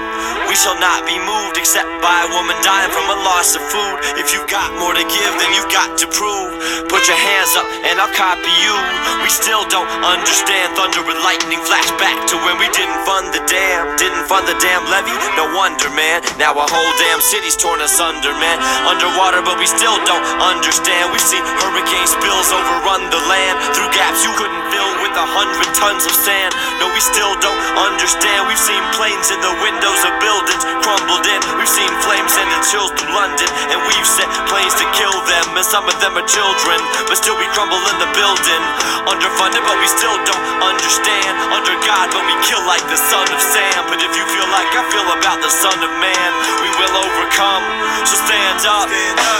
Speaker 2: We shall not be moved except by a woman dying from a loss of food. If you've got more to give, then you've got to prove. Put your hands up and I'll copy you. We still don't understand thunder and lightning flash back to when we didn't fund the dam. Didn't fund the dam levee? No wonder, man. Now a whole damn city's torn asunder, man. Underwater, but we still don't understand. We've seen hurricane spills overrun the land through gaps you couldn't fill with a hundred tons of sand. No, we still don't understand. We've seen planes in the windows of buildings crumbled in. We've seen flames sending chills through London, and we've sent planes to kill them. And some of them are children, but still we crumble in the building. Underfunded, but we still don't understand. Under God, but we kill like the son of Sam. But if you feel like I feel about the son of man, we will overcome. So stand up.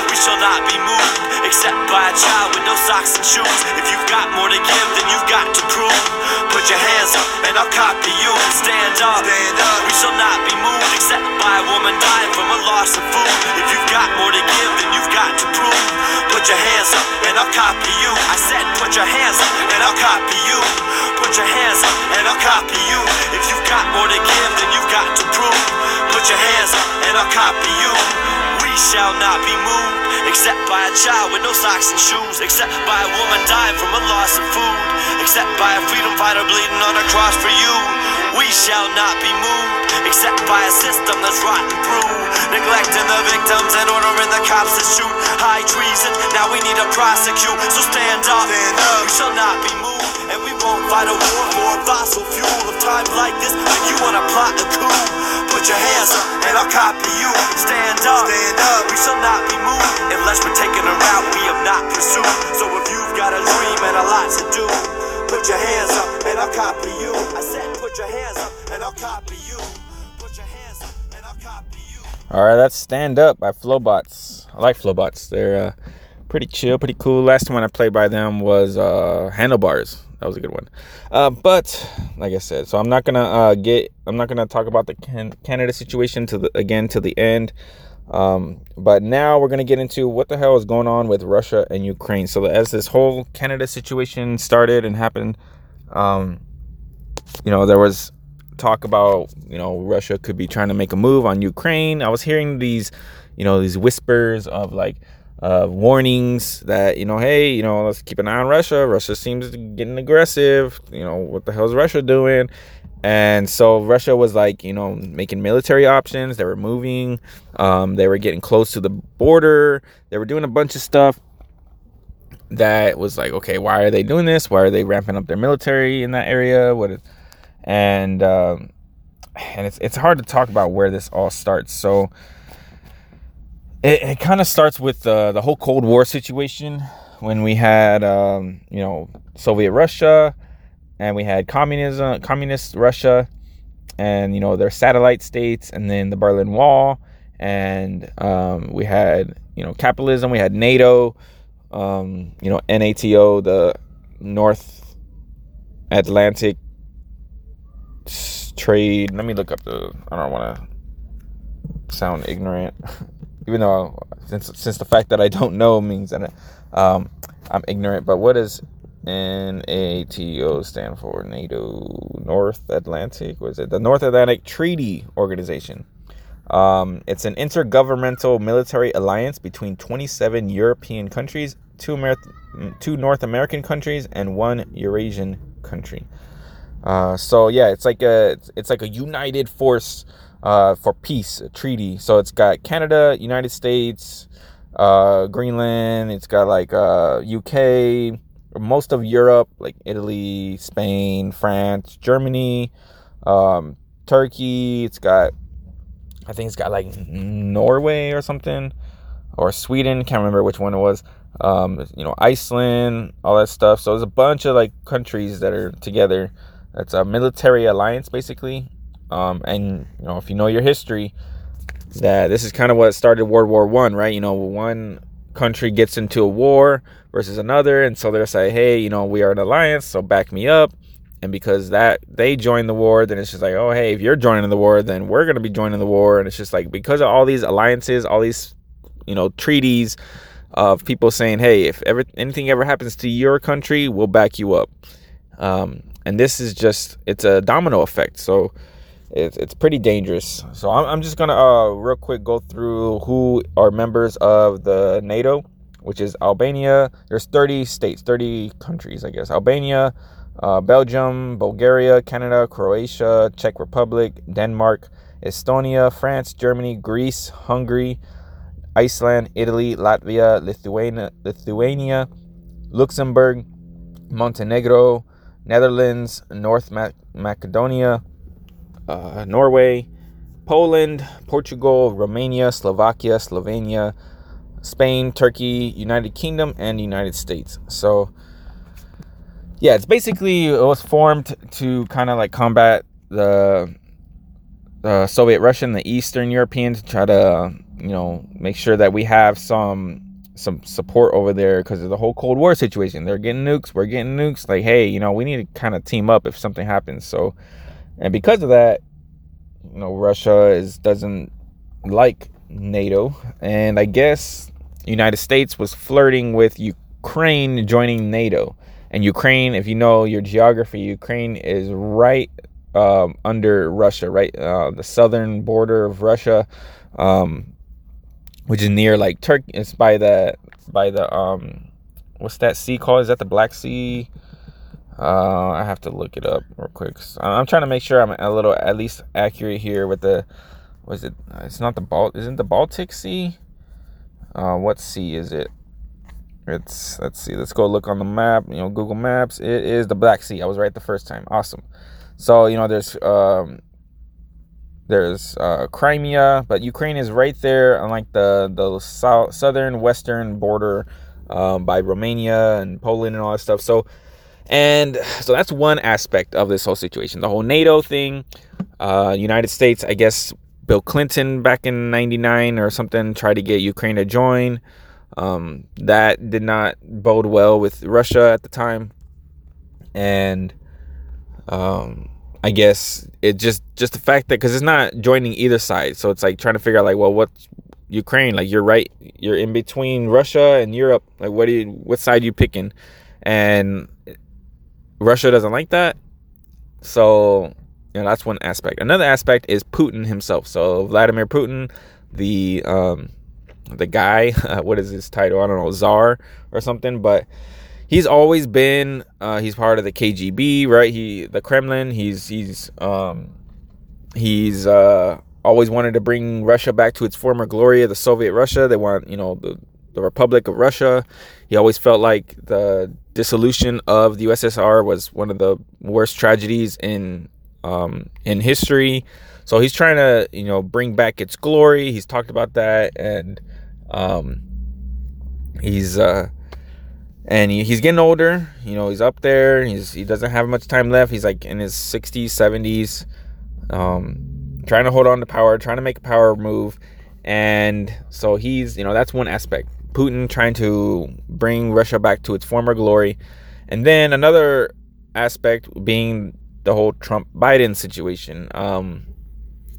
Speaker 2: We shall not be moved, except by a child with no socks and shoes. If you've got more to give, then you've got to prove. Put your hands up, and I'll copy you. Stand up. We shall not be moved, except by a woman dying from a loss of food. If you've got more to give, then you've got to prove. Put your hands up, and I'll copy you. I said, put your hands up, and I'll copy you. Put your hands up, and I'll copy you. If you've got more to give, then you've got to prove. Put your hands up, and I'll copy you. We We shall not be moved, except by a child with no socks and shoes, except by a woman dying from a loss of food, except by a freedom fighter bleeding on a cross for you. We shall not be moved, except by a system that's rotten through, neglecting the victims and ordering the cops to shoot. High treason, now we need to prosecute, so stand up. Stand up. We shall not be moved, and we won't fight a war for fossil fuel of times like this. If you wanna plot a coup, put your hands up and I'll copy you. Stand up, stand up. We shall not be moved unless we're taking a route we have not pursued. So if you've got a dream and a lot to do, put your hands up and I'll copy you. I said, put your hands up and I'll copy you. Put your hands up and I'll copy you.
Speaker 1: All right, that's Stand Up by Flobots. I like Flobots. They're uh, pretty chill, pretty cool. Last one I played by them was uh, Handlebars. That was a good one. Uh, but like I said, so I'm not gonna uh, get. I'm not gonna talk about the can- Canada situation to the again to the end. Um, but now we're gonna get into what the hell is going on with Russia and Ukraine. So as this whole Canada situation started and happened, um, you know, there was talk about you know Russia could be trying to make a move on Ukraine. I was hearing these, you know, these whispers of like uh, warnings that you know, hey, you know, let's keep an eye on Russia. Russia seems to getting aggressive. You know, what the hell is Russia doing? And so Russia was like, you know, making military options. They were moving. Um, they were getting close to the border. They were doing a bunch of stuff that was like, okay, why are they doing this? Why are they ramping up their military in that area? What is, and um, and it's it's hard to talk about where this all starts. So it, it kind of starts with uh, the whole Cold War situation when we had um, you know Soviet Russia and we had communism, communist Russia, and you know their satellite states, and then the Berlin Wall, and um, we had you know capitalism, we had NATO, um, you know NATO, the North Atlantic trade. Let me look up the. I don't want to sound ignorant, even though since since the fact that I don't know means that um, I'm ignorant. But what does NATO stand for? NATO North Atlantic. Was it the North Atlantic Treaty Organization? Um, it's an intergovernmental military alliance between 27 European countries, two, Amer- two North American countries, and one Eurasian country. Uh, so yeah, it's like a it's like a united force uh, for peace treaty. So it's got Canada, United States, uh, Greenland. It's got like uh, UK, most of Europe, like Italy, Spain, France, Germany, um, Turkey. It's got I think it's got like Norway or something, or Sweden. Can't remember which one it was. Um, you know, Iceland, all that stuff. So there's a bunch of like countries that are together. That's a military alliance, basically. Um, and you know, if you know your history, that this is kind of what started World War One, right? You know, one country gets into a war versus another, and so they're saying, hey, you know, we are an alliance, so back me up. And because that they join the war, then it's just like, oh, hey, if you're joining the war, then we're gonna be joining the war, and it's just like because of all these alliances, all these, you know, treaties of people saying, hey, if ever anything ever happens to your country, we'll back you up. Um, and this is just it's a domino effect. So it's it's pretty dangerous. So I'm I'm just gonna uh real quick go through who are members of the NATO, which is Albania. There's 30 states, 30 countries, I guess. Albania, uh, Belgium, Bulgaria, Canada, Croatia, Czech Republic, Denmark, Estonia, France, Germany, Greece, Hungary, Iceland, Italy, Latvia, Lithuania, Lithuania, Luxembourg, Montenegro, Netherlands, North Macedonia, uh, Norway, Poland, Portugal, Romania, Slovakia, Slovenia, Spain, Turkey, United Kingdom, and United States. So, yeah, it's basically it was formed to kind of like combat the the Soviet Russian, the Eastern Europeans, to try to you know make sure that we have some some support over there because of the whole Cold War situation. They're getting nukes, we're getting nukes. Like, hey, you know, we need to kind of team up if something happens. So, and because of that, you know, Russia is doesn't like NATO, and I guess United States was flirting with Ukraine joining NATO. And Ukraine, if you know your geography, Ukraine is right um, under Russia, right, uh, the southern border of Russia. Um, which is near like Turkey. It's by the by the um, what's that sea called? Is that the Black Sea? Uh, I have to look it up real quick. I'm trying to make sure I'm a little at least accurate here with the. Was it? It's not the Balt. Isn't the Baltic Sea? Uh, what sea is it? It's let's see. Let's go look on the map. You know, Google Maps. It is the Black Sea. I was right the first time. Awesome. So you know, there's um, there's uh, Crimea, but Ukraine is right there on like the the south, southern western border um, by Romania and Poland and all that stuff. So and so that's one aspect of this whole situation. The whole NATO thing. Uh, United States, I guess Bill Clinton back in '99 or something tried to get Ukraine to join. Um, that did not bode well with Russia at the time, and um, I guess it just just the fact that because it's not joining either side, so it's like trying to figure out like, well, what's Ukraine? Like you're right, you're in between Russia and Europe. Like what do you, what side you picking? And Russia doesn't like that, so you know that's one aspect. Another aspect is Putin himself. So Vladimir Putin, the um, the guy, uh, what is his title? I don't know, czar or something, but he's always been uh, he's part of the KGB, right? He the Kremlin. He's he's um, he's uh, always wanted to bring Russia back to its former glory of the Soviet Russia. They want you know the the Republic of Russia. He always felt like the dissolution of the USSR was one of the worst tragedies in um, in history. So he's trying to you know bring back its glory. He's talked about that and um, he's uh, and he, he's getting older. You know, he's up there. He's he doesn't have much time left. He's like in his 60s, 70s, um, trying to hold on to power, trying to make a power move, and so he's you know that's one aspect. Putin trying to bring Russia back to its former glory, and then another aspect being the whole Trump Biden situation. Um,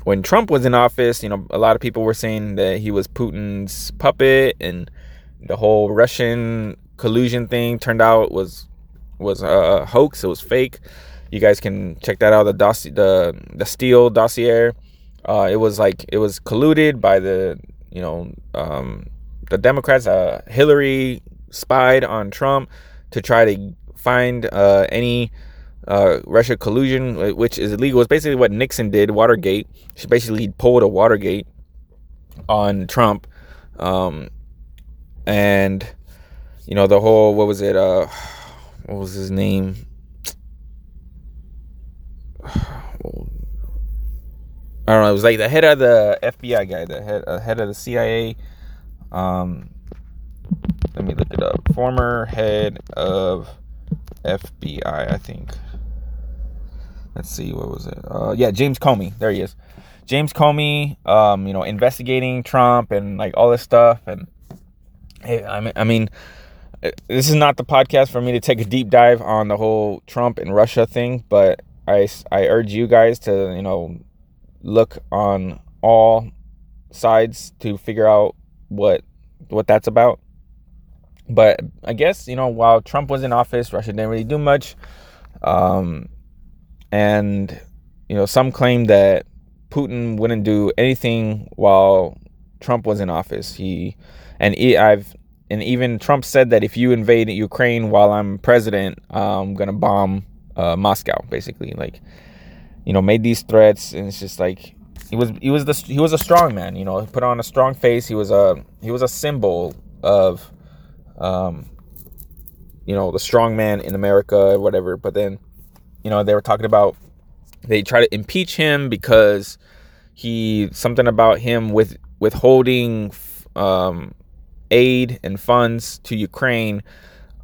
Speaker 1: when Trump was in office, you know, a lot of people were saying that he was Putin's puppet and the whole Russian collusion thing turned out was was a hoax. It was fake. You guys can check that out. The dossier, the the Steele dossier. Uh, it was like it was colluded by the you know um, the Democrats. Uh, Hillary spied on Trump to try to find uh, any uh, Russia collusion, which is illegal. It's basically what Nixon did, Watergate. She basically pulled a Watergate on Trump, um, and you know the whole what was it uh what was his name I don't know. It was like the head of the FBI guy, the head uh, head of the CIA. Um, let me look it up. Former head of FBI, I think. Let's see, what was it? Uh, yeah, James Comey. There he is. James Comey. Um, you know, investigating Trump and like all this stuff. And hey, I mean, I mean, this is not the podcast for me to take a deep dive on the whole Trump and Russia thing, but I, I urge you guys to, you know, look on all sides to figure out what what that's about. But I guess, you know, while Trump was in office, Russia didn't really do much. Um, and, you know, some claim that Putin wouldn't do anything while Trump was in office. He and he, I've and even Trump said that if you invade Ukraine while I'm president, I'm gonna bomb uh, Moscow. Basically, like you know, made these threats, and it's just like he was he was the he was a strong man. You know, he put on a strong face. He was a he was a symbol of, um, you know, the strong man in America or whatever. But then, you know, they were talking about they try to impeach him because he something about him with withholding um, aid and funds to Ukraine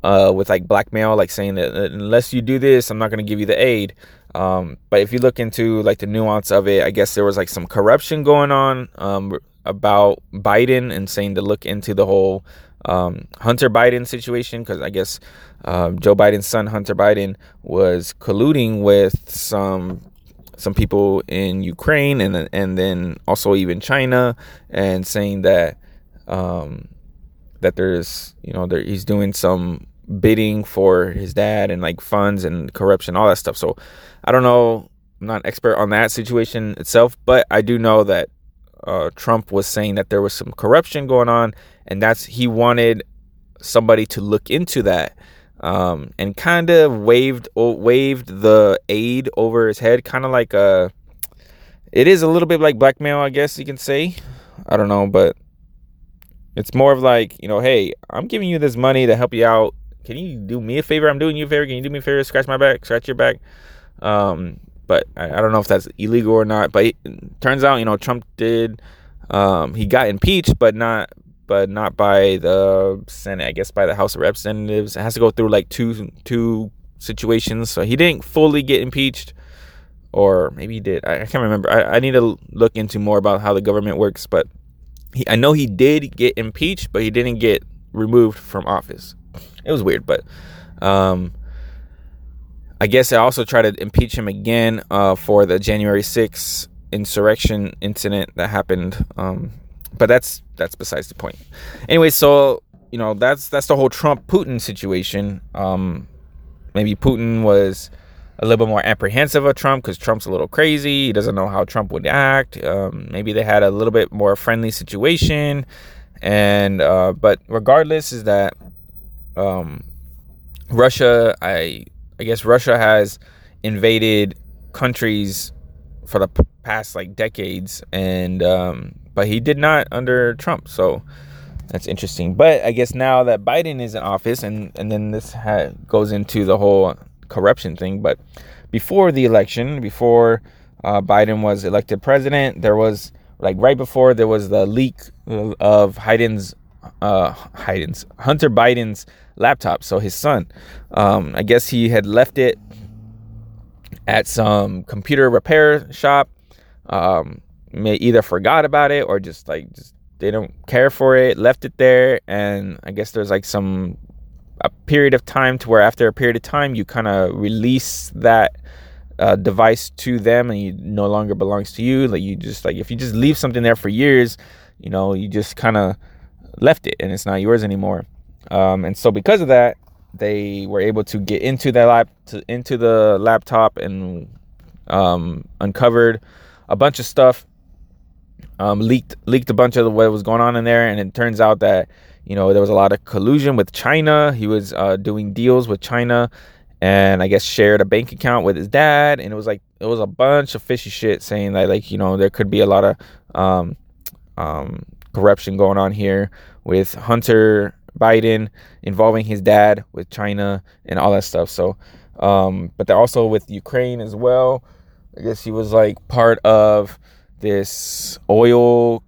Speaker 1: uh, with like blackmail, like saying that unless you do this, I'm not going to give you the aid. Um, but if you look into like the nuance of it, I guess there was like some corruption going on um, about Biden and saying to look into the whole um, Hunter Biden situation because I guess uh, Joe Biden's son Hunter Biden was colluding with some some people in Ukraine and and then also even China and saying that um, that there's you know there he's doing some bidding for his dad and like funds and corruption all that stuff so i don't know i'm not an expert on that situation itself but i do know that uh, Trump was saying that there was some corruption going on, and that's he wanted somebody to look into that, um, and kind of waved waved the aid over his head, kind of like a. It is a little bit like blackmail, I guess you can say. I don't know, but it's more of like you know, hey, I'm giving you this money to help you out. Can you do me a favor? I'm doing you a favor. Can you do me a favor? Scratch my back. Scratch your back. Um, but I, I, don't know if that's illegal or not. But it turns out, you know, Trump did. Um, he got impeached, but not, but not by the Senate. I guess by the House of Representatives. It has to go through like two two situations. So he didn't fully get impeached, or maybe he did. I, I can't remember. I, I need to look into more about how the government works. But he, I know he did get impeached, but he didn't get removed from office. It was weird, but um, I guess I also tried to impeach him again uh, for the January 6th insurrection incident that happened. Um, but that's that's besides the point. Anyway, so you know that's that's the whole Trump Putin situation. Um, maybe Putin was a little bit more apprehensive of Trump because Trump's a little crazy. He doesn't know how Trump would act. Um, maybe they had a little bit more friendly situation, and uh, but regardless, is that um, Russia? I I guess Russia has invaded countries for the past like decades, and um, but he did not under Trump. So that's interesting. But I guess now that Biden is in office, and and then this ha- goes into the whole corruption thing. But before the election, before uh, Biden was elected president, there was like right before there was the leak of Biden's uh Biden's Hunter Biden's laptop. So his son, um, I guess he had left it at some computer repair shop. Um, may either forgot about it or just like just they don't care for it, left it there, and I guess there's like some a period of time to where after a period of time you kind of release that uh, device to them and you no longer belongs to you. Like you just like if you just leave something there for years, you know, you just kind of left it and it's not yours anymore. Um, and so because of that, they were able to get into that lap to, into the laptop and um, uncovered a bunch of stuff. Um, leaked leaked a bunch of what was going on in there, and it turns out that you know there was a lot of collusion with China. He was uh, doing deals with China, and I guess shared a bank account with his dad, and it was like it was a bunch of fishy shit saying that like you know there could be a lot of um, um, corruption going on here with Hunter Biden involving his dad with China and all that stuff. So, um, but they're also with Ukraine as well. I guess he was like part of this oil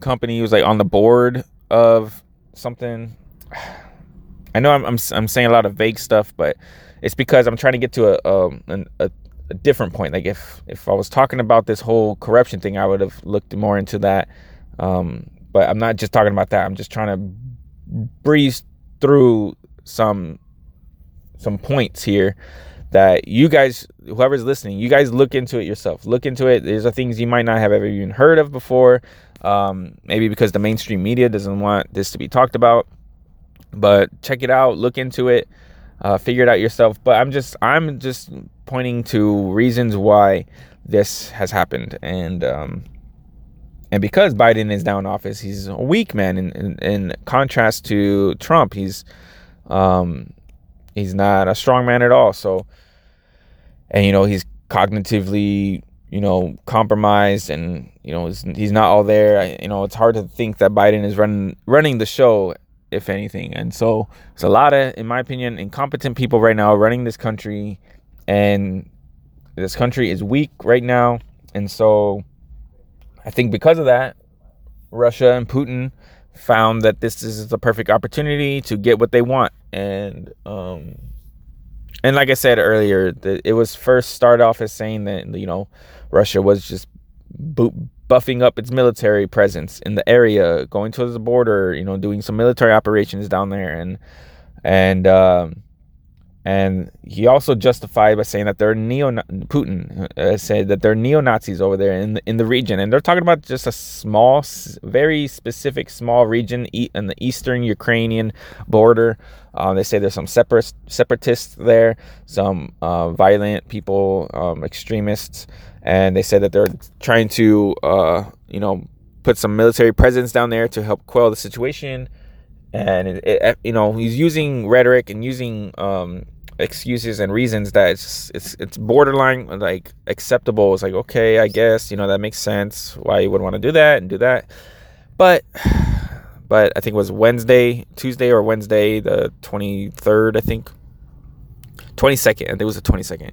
Speaker 1: company. He was like on the board of something. I know I'm, I'm, I'm saying a lot of vague stuff, but it's because I'm trying to get to a, um, a, a different point. Like if if I was talking about this whole corruption thing, I would have looked more into that. Um, but I'm not just talking about that. I'm just trying to breeze through some some points here that you guys whoever's listening you guys look into it yourself. Look into it. There's things you might not have ever even heard of before. Um, maybe because the mainstream media doesn't want this to be talked about. But check it out. Look into it. Uh, figure it out yourself. But i'm just i'm just pointing to reasons why this has happened. And um, and because Biden is now in office, he's a weak man. In, in, in contrast to Trump, he's um, he's not a strong man at all. So, and you know, he's cognitively, you know, compromised, and you know, he's, he's not all there. I, you know, it's hard to think that Biden is running running the show, if anything. And so, there's a lot of, in my opinion, incompetent people right now running this country, and this country is weak right now. And so, I think because of that, Russia and Putin found that this is the perfect opportunity to get what they want. And um, and like I said earlier, that it was first started off as saying that you know Russia was just buffing up its military presence in the area, going towards the border, you know, doing some military operations down there, and and um, and he also justified by saying that they're neo Putin uh, said that they're neo Nazis over there in the, in the region, and they're talking about just a small, very specific small region in the eastern Ukrainian border. Uh, they say there's some separat- separatists there, some uh, violent people, um, extremists, and they said that they're trying to, uh, you know, put some military presence down there to help quell the situation. And it, it, you know he's using rhetoric and using um, excuses and reasons that it's it's it's borderline like acceptable. It's like okay, I guess you know that makes sense why you would want to do that and do that, but but I think it was Wednesday, Tuesday or Wednesday, the twenty third, I think, twenty second. I think it was the twenty second.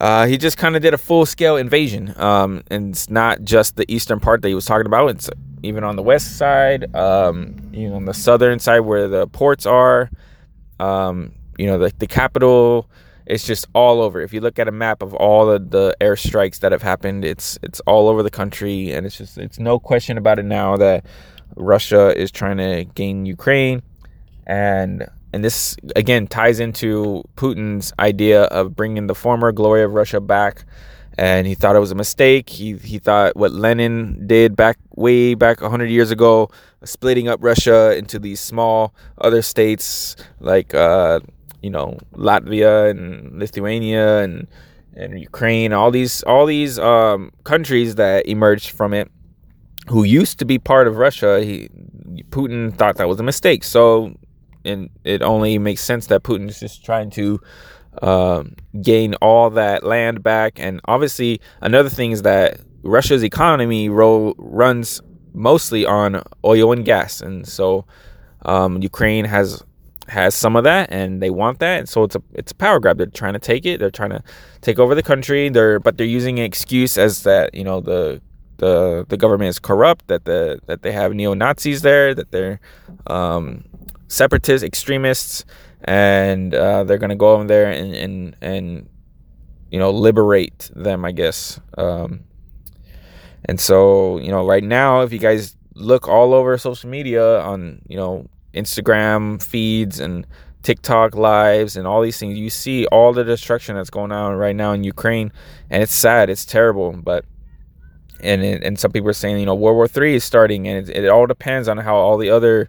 Speaker 1: Uh, he just kind of did a full scale invasion, um, and it's not just the eastern part that he was talking about. It's even on the west side, um, you know, on the southern side where the ports are. Um, you know, the, the capital it's just all over. If you look at a map of all the, the airstrikes that have happened, it's it's all over the country, and it's just it's no question about it now that Russia is trying to gain Ukraine, and and this again ties into Putin's idea of bringing the former glory of Russia back. And he thought it was a mistake. He he thought what Lenin did back way back 100 years ago, splitting up Russia into these small other states like uh, you know Latvia and Lithuania and and Ukraine, all these all these um, countries that emerged from it, who used to be part of Russia. He Putin thought that was a mistake. So, and it only makes sense that Putin is just trying to uh, gain all that land back. And obviously, another thing is that Russia's economy ro- runs mostly on oil and gas, and so um, Ukraine has has some of that and they want that. And so it's a it's a power grab. They're trying to take it. They're trying to take over the country. They're but they're using an excuse as that you know the the the government is corrupt that the that they have neo-nazis there that they're um, extremists and uh, they're gonna go over there and and and you know liberate them i guess. Um, and so you know right now if you guys look all over social media on you know Instagram feeds and TikTok lives and all these things. You see all the destruction that's going on right now in Ukraine, and it's sad. It's terrible. But and and some people are saying you know World War Three is starting, and it, it, all depends on how all the other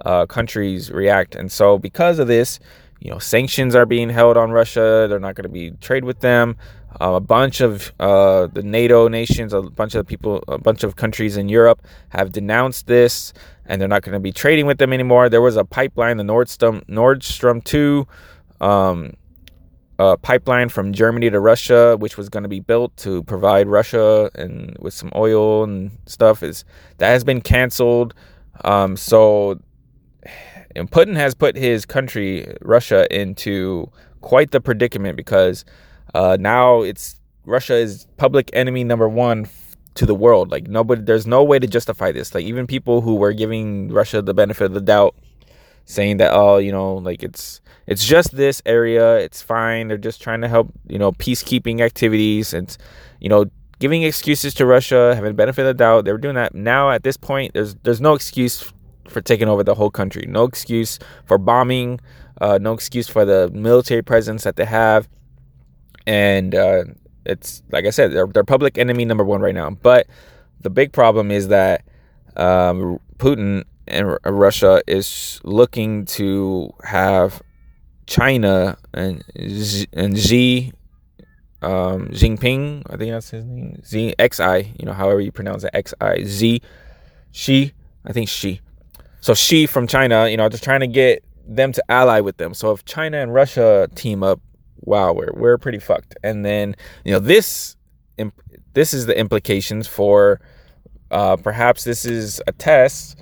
Speaker 1: uh, countries react. And so because of this, you know sanctions are being held on Russia. They're not going to be trade with them. Uh, a bunch of uh, the NATO nations, a bunch of people, a bunch of countries in Europe have denounced this and they're not going to be trading with them anymore. There was a pipeline, the Nord Stream Nordstrom two um, pipeline from Germany to Russia, which was going to be built to provide Russia and with some oil and stuff. Is that has been canceled? Um, so, and Putin has put his country Russia into quite the predicament because uh, now it's Russia is public enemy number one to the world. Like nobody, there's no way to justify this. Like even people who were giving Russia the benefit of the doubt, saying that oh, you know, like it's it's just this area, it's fine. They're just trying to help, you know, peacekeeping activities and you know giving excuses to Russia, having benefit of the doubt. They were doing that. Now at this point, there's there's no excuse for taking over the whole country. No excuse for bombing. Uh, no excuse for the military presence that they have. And uh, it's like I said, they're, they're public enemy number one right now. But the big problem is that um, Putin and Russia is looking to have China and Xi, and Xi um, Jinping, I think that's his name, Z X I, you know, however you pronounce it, X I Z, Xi, I think Xi. So Xi from China, you know, just trying to get them to ally with them. So if China and Russia team up, wow, we're we're pretty fucked. And then you know this this is the implications for uh, perhaps this is a test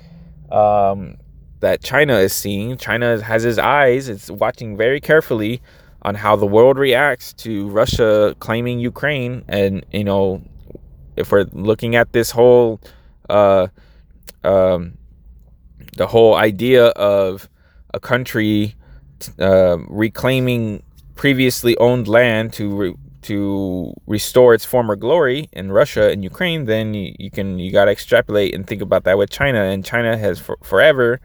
Speaker 1: um, that China is seeing. China has his eyes; it's watching very carefully on how the world reacts to Russia claiming Ukraine, and you know if we're looking at this whole uh, um, the whole idea of a country uh, reclaiming previously owned land to re- to restore its former glory in Russia and Ukraine, then you, you can you got to extrapolate and think about that with China. And China has for, forever,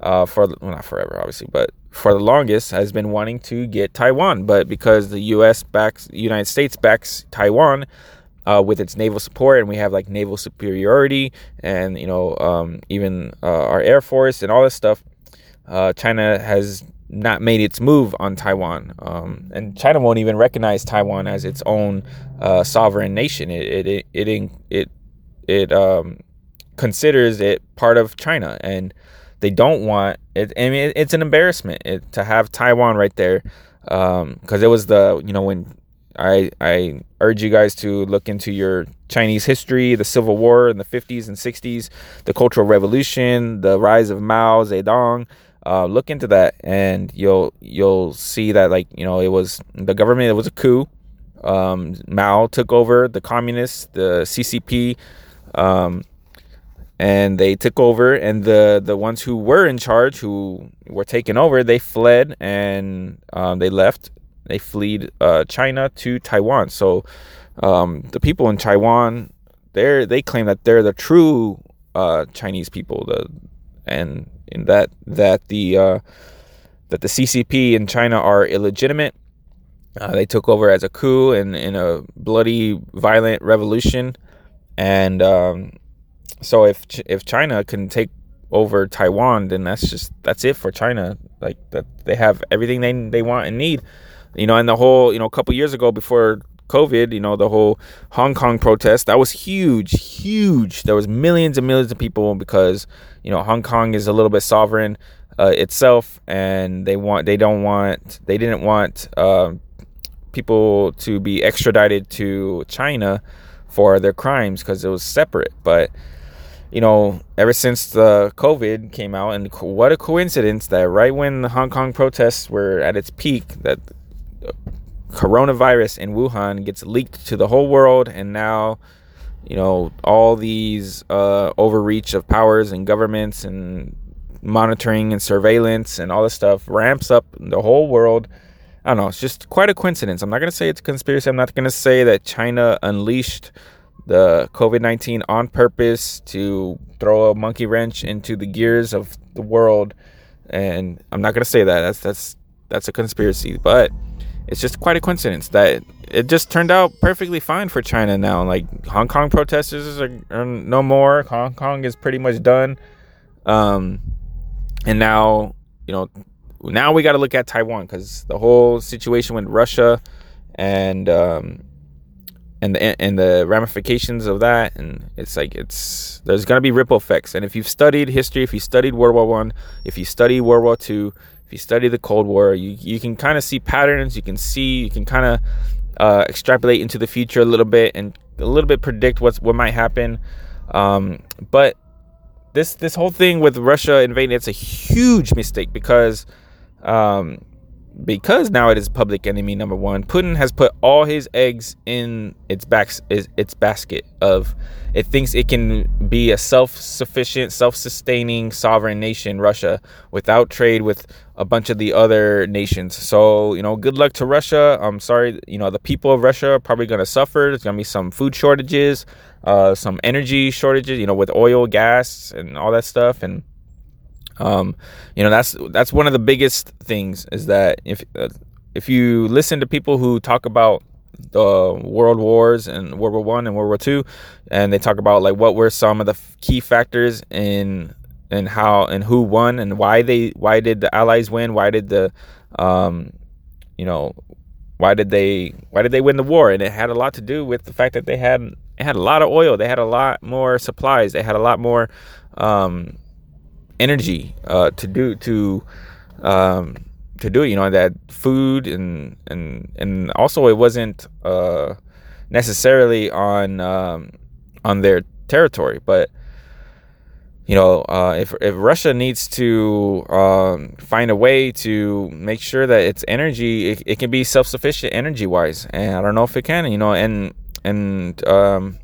Speaker 1: uh, for well, not forever obviously, but for the longest has been wanting to get Taiwan. But because the U.S. backs United States backs Taiwan. Uh, with its naval support, and we have like naval superiority, and you know, um, even uh, our air force and all this stuff. Uh, China has not made its move on Taiwan, um, and China won't even recognize Taiwan as its own uh, sovereign nation. It it it it it, it um, considers it part of China, and they don't want it. I mean, it's an embarrassment it, to have Taiwan right there, because um, it was the you know when I I urge you guys to look into your Chinese history, the Civil War in the 50s and 60s, the Cultural Revolution, the rise of Mao Zedong. Uh, look into that, and you'll you'll see that like you know it was the government. It was a coup. Um, Mao took over the communists, the CCP, um, and they took over. And the the ones who were in charge, who were taken over, they fled and um, they left. They fled uh, China to Taiwan. So um, the people in Taiwan, they they claim that they're the true uh, Chinese people. The and in that that the uh, that the CCP in China are illegitimate. Uh, they took over as a coup and in a bloody, violent revolution, and um, so if if China can take over Taiwan, then that's just that's it for China. Like that, they have everything they they want and need. You know, and the whole you know a couple years ago before COVID, you know, the whole Hong Kong protest, that was huge, huge. There was millions and millions of people because, you know, Hong Kong is a little bit sovereign uh, itself and they want they don't want they didn't want uh, people to be extradited to China for their crimes because it was separate. But you know, ever since the COVID came out, and what a coincidence that right when the Hong Kong protests were at its peak, that coronavirus in Wuhan gets leaked to the whole world, and now, you know, all these uh, overreach of powers and governments and monitoring and surveillance and all this stuff ramps up the whole world. I don't know. It's just quite a coincidence. I'm not going to say it's a conspiracy. I'm not going to say that China unleashed the COVID 19 on purpose to throw a monkey wrench into the gears of the world. And I'm not going to say that. That's, that's, that's a conspiracy. But it's just quite a coincidence that it just turned out perfectly fine for China now. Like Hong Kong protesters are, are no more. Hong Kong is pretty much done. Um, and now, you know, now we got to look at Taiwan because the whole situation with Russia and um, and the and the ramifications of that, and it's like it's there's gonna be ripple effects. And if you've studied history, if you studied World War One, if you study World War Two, if you study the Cold War, you you can kind of see patterns. You can see you can kind of uh, extrapolate into the future a little bit and a little bit predict what's what might happen. Um, but this this whole thing with Russia invading, it's a huge mistake because um, because now it is public enemy number one. Putin has put all his eggs in its back its basket of it thinks it can be a self-sufficient, self-sustaining sovereign nation, Russia, without trade with a bunch of the other nations. So you know, good luck to Russia. I'm sorry, you know, the people of Russia are probably going to suffer. There's going to be some food shortages, uh, some energy shortages. You know, with oil, gas, and all that stuff, and um, you know, that's that's one of the biggest things is that if uh, if you listen to people who talk about the world wars and World War One and World War Two, and they talk about like what were some of the key factors in and how and who won and why they why did the Allies win? Why did the um, you know why did they why did they win the war? And it had a lot to do with the fact that they had had a lot of oil. They had a lot more supplies. They had a lot more um, energy uh, to do to um, to do it. You know that food and and and also it wasn't uh, necessarily on um, on their territory, but you know uh, if if Russia needs to um, find a way to make sure that its energy it, it can be self sufficient energy wise, and I don't know if it can. You know, and and um,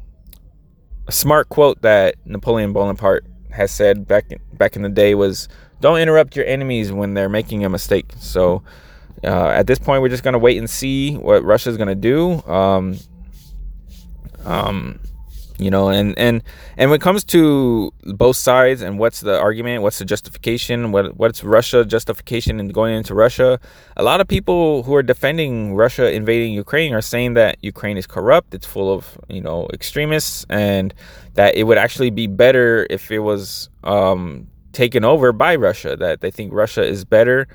Speaker 1: a smart quote that Napoleon Bonaparte has said back in, back in the day was don't interrupt your enemies when they're making a mistake. So uh, at this point, we're just gonna wait and see what Russia's gonna do. Um, um, you know and and and when it comes to both sides and what's the argument what's the justification what what's russia justification in going into russia a lot of people who are defending russia invading ukraine are saying that ukraine is corrupt it's full of you know extremists and that it would actually be better if it was um, taken over by russia that they think russia is better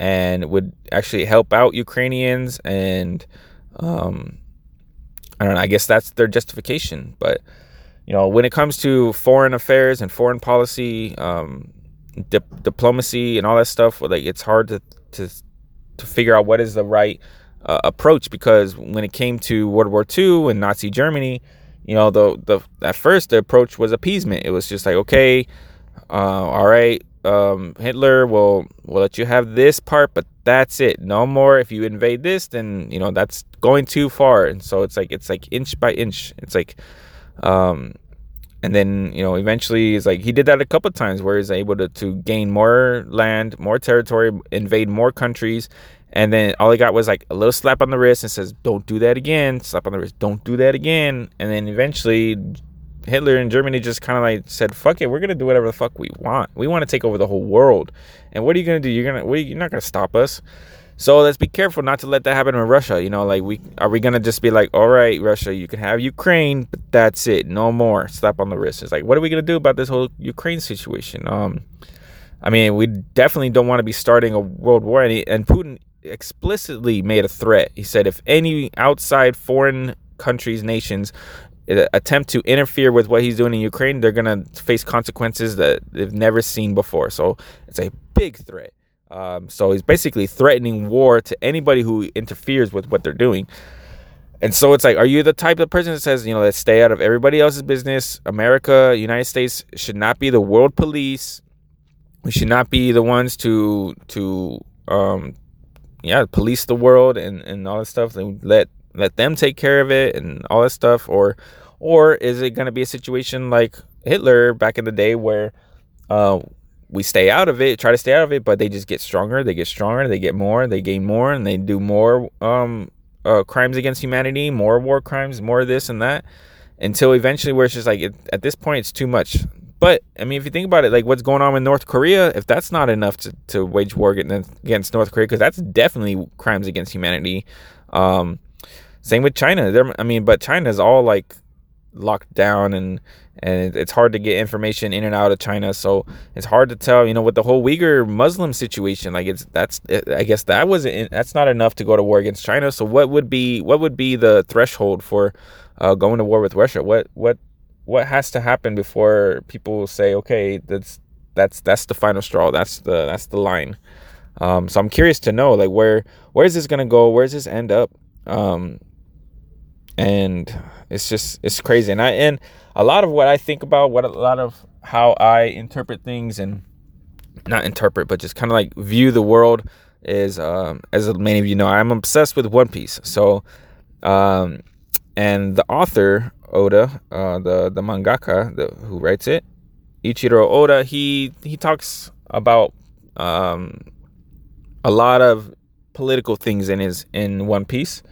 Speaker 1: and would actually help out ukrainians and um, I don't know. I guess that's their justification. But you know, when it comes to foreign affairs and foreign policy, um, dip- diplomacy, and all that stuff, like it's hard to to to figure out what is the right uh, approach because when it came to World War II and Nazi Germany, you know, the the at first the approach was appeasement. It was just like, okay, uh, all right, um, Hitler will will let you have this part, but that's it. No more. If you invade this, then you know that's going too far. And so it's like it's like inch by inch. It's like, um, and then you know eventually it's like he did that a couple times where he's able to to gain more land, more territory, invade more countries, and then all he got was like a little slap on the wrist and says, "Don't do that again." Slap on the wrist, "Don't do that again." And then eventually Hitler and Germany just kind of like said, "Fuck it, we're gonna do whatever the fuck we want. We want to take over the whole world." And what are you gonna do? You're gonna, you're not gonna stop us. So let's be careful not to let that happen with Russia. You know, like we are we gonna just be like, "All right, Russia, you can have Ukraine, but that's it, no more." Slap on the wrist. It's like, what are we gonna do about this whole Ukraine situation? Um, I mean, we definitely don't want to be starting a world war, and, he, and Putin explicitly made a threat. He said, if any outside foreign countries, nations attempt to interfere with what he's doing in Ukraine, they're going to face consequences that they've never seen before. So it's a big threat. Um, so he's basically threatening war to anybody who interferes with what they're doing. And so it's like, are you the type of person that says, you know, let's stay out of everybody else's business? America, United States should not be the world police. We should not be the ones to to um, yeah, police the world and and all that stuff. And let let them take care of it and all that stuff or or is it going to be a situation like Hitler back in the day where uh, we stay out of it, try to stay out of it, but they just get stronger, they get stronger, they get more, they gain more, and they do more um, uh, crimes against humanity, more war crimes, more of this and that, until eventually where it's just like it, at this point it's too much. But I mean, if you think about it, like what's going on in North Korea, if that's not enough to, to wage war against North Korea, because that's definitely crimes against humanity. Um, same with China. They're, I mean, but China's all like locked down and and it's hard to get information in and out of China. So it's hard to tell, you know, with the whole Uyghur Muslim situation. Like it's that's I guess that wasn't that's not enough to go to war against China. So what would be what would be the threshold for uh, going to war with Russia? What what what has to happen before people say, okay, that's that's that's the final straw. That's the that's the line. Um, so I'm curious to know, like, where where is this gonna go? Where does this end up? Um, and it's just it's crazy. And i and a lot of what i think about what a lot of how i interpret things and not interpret but just kind of like view the world is um, as many of you know i'm obsessed with one piece. So um, and the author oda uh, the the mangaka the, who writes it eiichiro oda he he talks about um, a lot of political things in his in one piece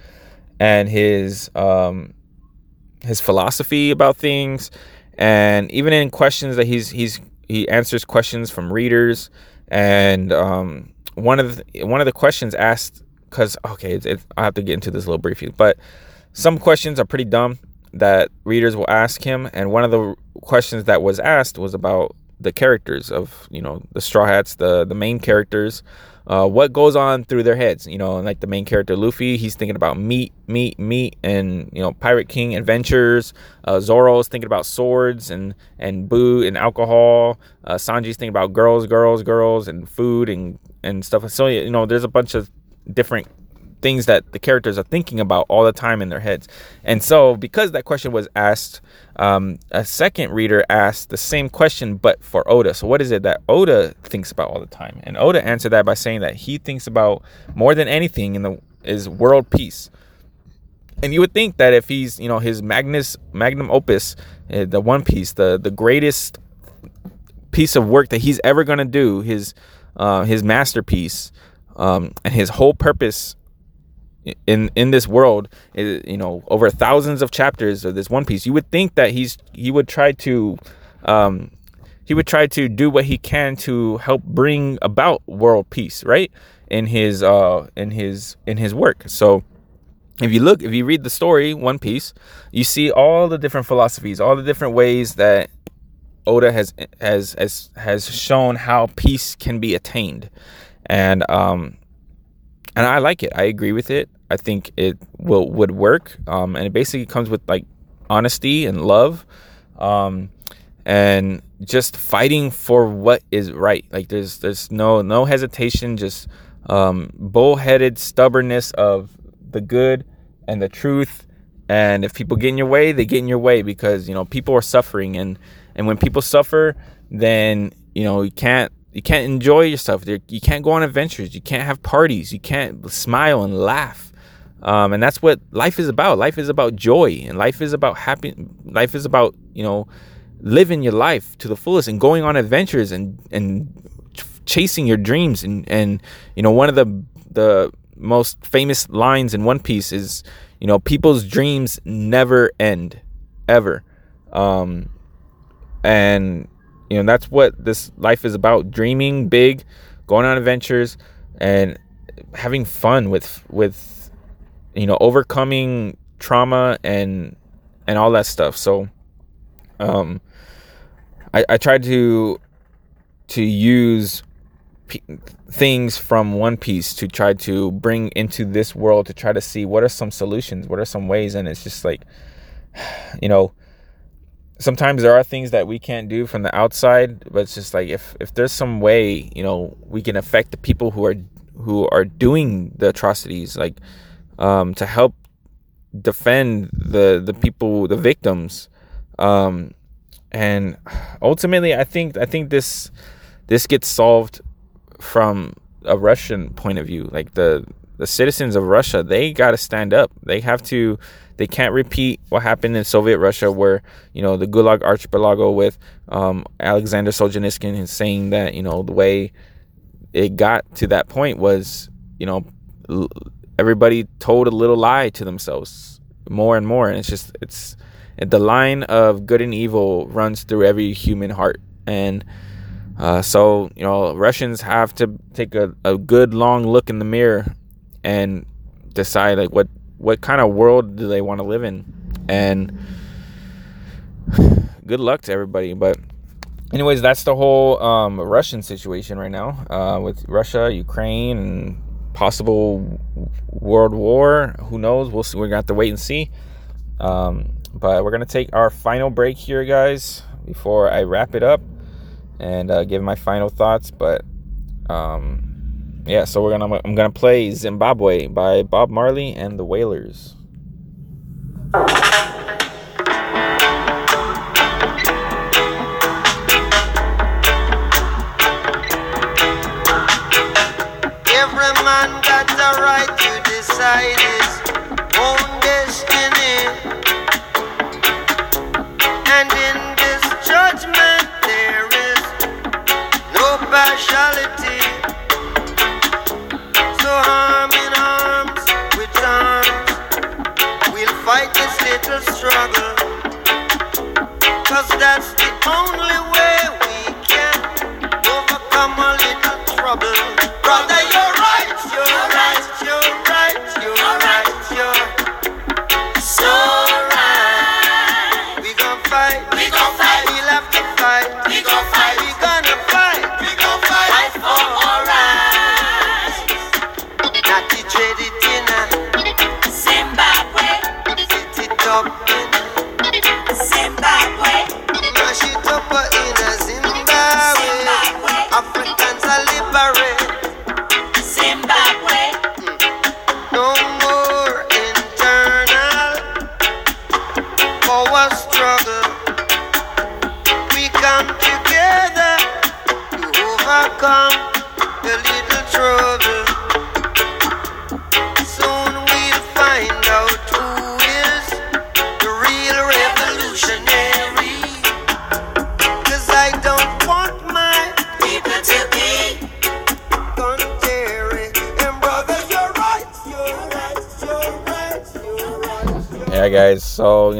Speaker 1: and his um, his philosophy about things, and even in questions that he's he's he answers questions from readers, and um, one of the, one of the questions asked because okay, it, I have to get into this a little briefly, but some questions are pretty dumb that readers will ask him, and one of the questions that was asked was about the characters of you know the Straw Hats, the the main characters uh, what goes on through their heads. You know, like the main character Luffy, he's thinking about meat, meat, meat, and you know, Pirate King adventures. Uh, Zoro's thinking about swords and and boo and alcohol. Uh, Sanji's thinking about girls, girls, girls, and food and and stuff. So you know, there's a bunch of different things that the characters are thinking about all the time in their heads. And so, because that question was asked, um, a second reader asked the same question, but for Oda. So, what is it that Oda thinks about all the time? And Oda answered that by saying that he thinks about more than anything in the is world peace. And you would think that if he's, you know, his Magnus magnum opus, uh, the One Piece, the the greatest piece of work that he's ever gonna do, his uh, his masterpiece, um, and his whole purpose in in this world you know over thousands of chapters of this one piece you would think that he's he would try to um he would try to do what he can to help bring about world peace right? In his uh in his in his work. So if you look if you read the story one piece you see all the different philosophies all the different ways that oda has has has has shown how peace can be attained. And um and I like it. I agree with it. I think it will would work. Um, and it basically comes with like honesty and love. um, and just fighting for what is right. Like there's there's no no hesitation, just um, bullheaded stubbornness of the good and the truth. And if people get in your way, they get in your way because you know people are suffering, and and when people suffer, then you know you can't you can't enjoy yourself. You can't go on adventures. You can't have parties. You can't smile and laugh. Um, and that's what life is about. Life is about joy, and life is about happy. Life is about you know living your life to the fullest and going on adventures and and chasing your dreams. And and you know one of the the most famous lines in One Piece is you know people's dreams never end, ever. Um, and you know that's what this life is about dreaming big going on adventures and having fun with with you know overcoming trauma and and all that stuff. So um i i tried to to use p- things from one piece to try to bring into this world to try to see what are some solutions what are some ways and it's just like you know sometimes there are things that we can't do from the outside but it's just like if if there's some way you know we can affect the people who are who are doing the atrocities like um to help defend the the people the victims. Um and ultimately i think i think this this gets solved from a russian point of view like the the citizens of russia they got to stand up. They have to they can't repeat what happened in Soviet Russia, where you know the Gulag Archipelago with um, Alexander Solzhenitsyn is saying that you know the way it got to that point was you know everybody told a little lie to themselves more and more, and it's just it's the line of good and evil runs through every human heart, and uh, so you know Russians have to take a, a good long look in the mirror and decide like what what kind of world do they want to live in? And good luck to everybody but anyways that's the whole um, russian situation right now uh, with russia ukraine and possible world war. Who knows? We'll see. We're gonna have to wait and see. Um, but we're gonna take our final break here guys before i wrap it up and uh, give my final thoughts. But um, yeah, so we're gonna I'm gonna play Zimbabwe by Bob Marley and the Wailers.
Speaker 3: Every man got the right to decide struggle. Cause that's the only way we can overcome a little trouble. Brother,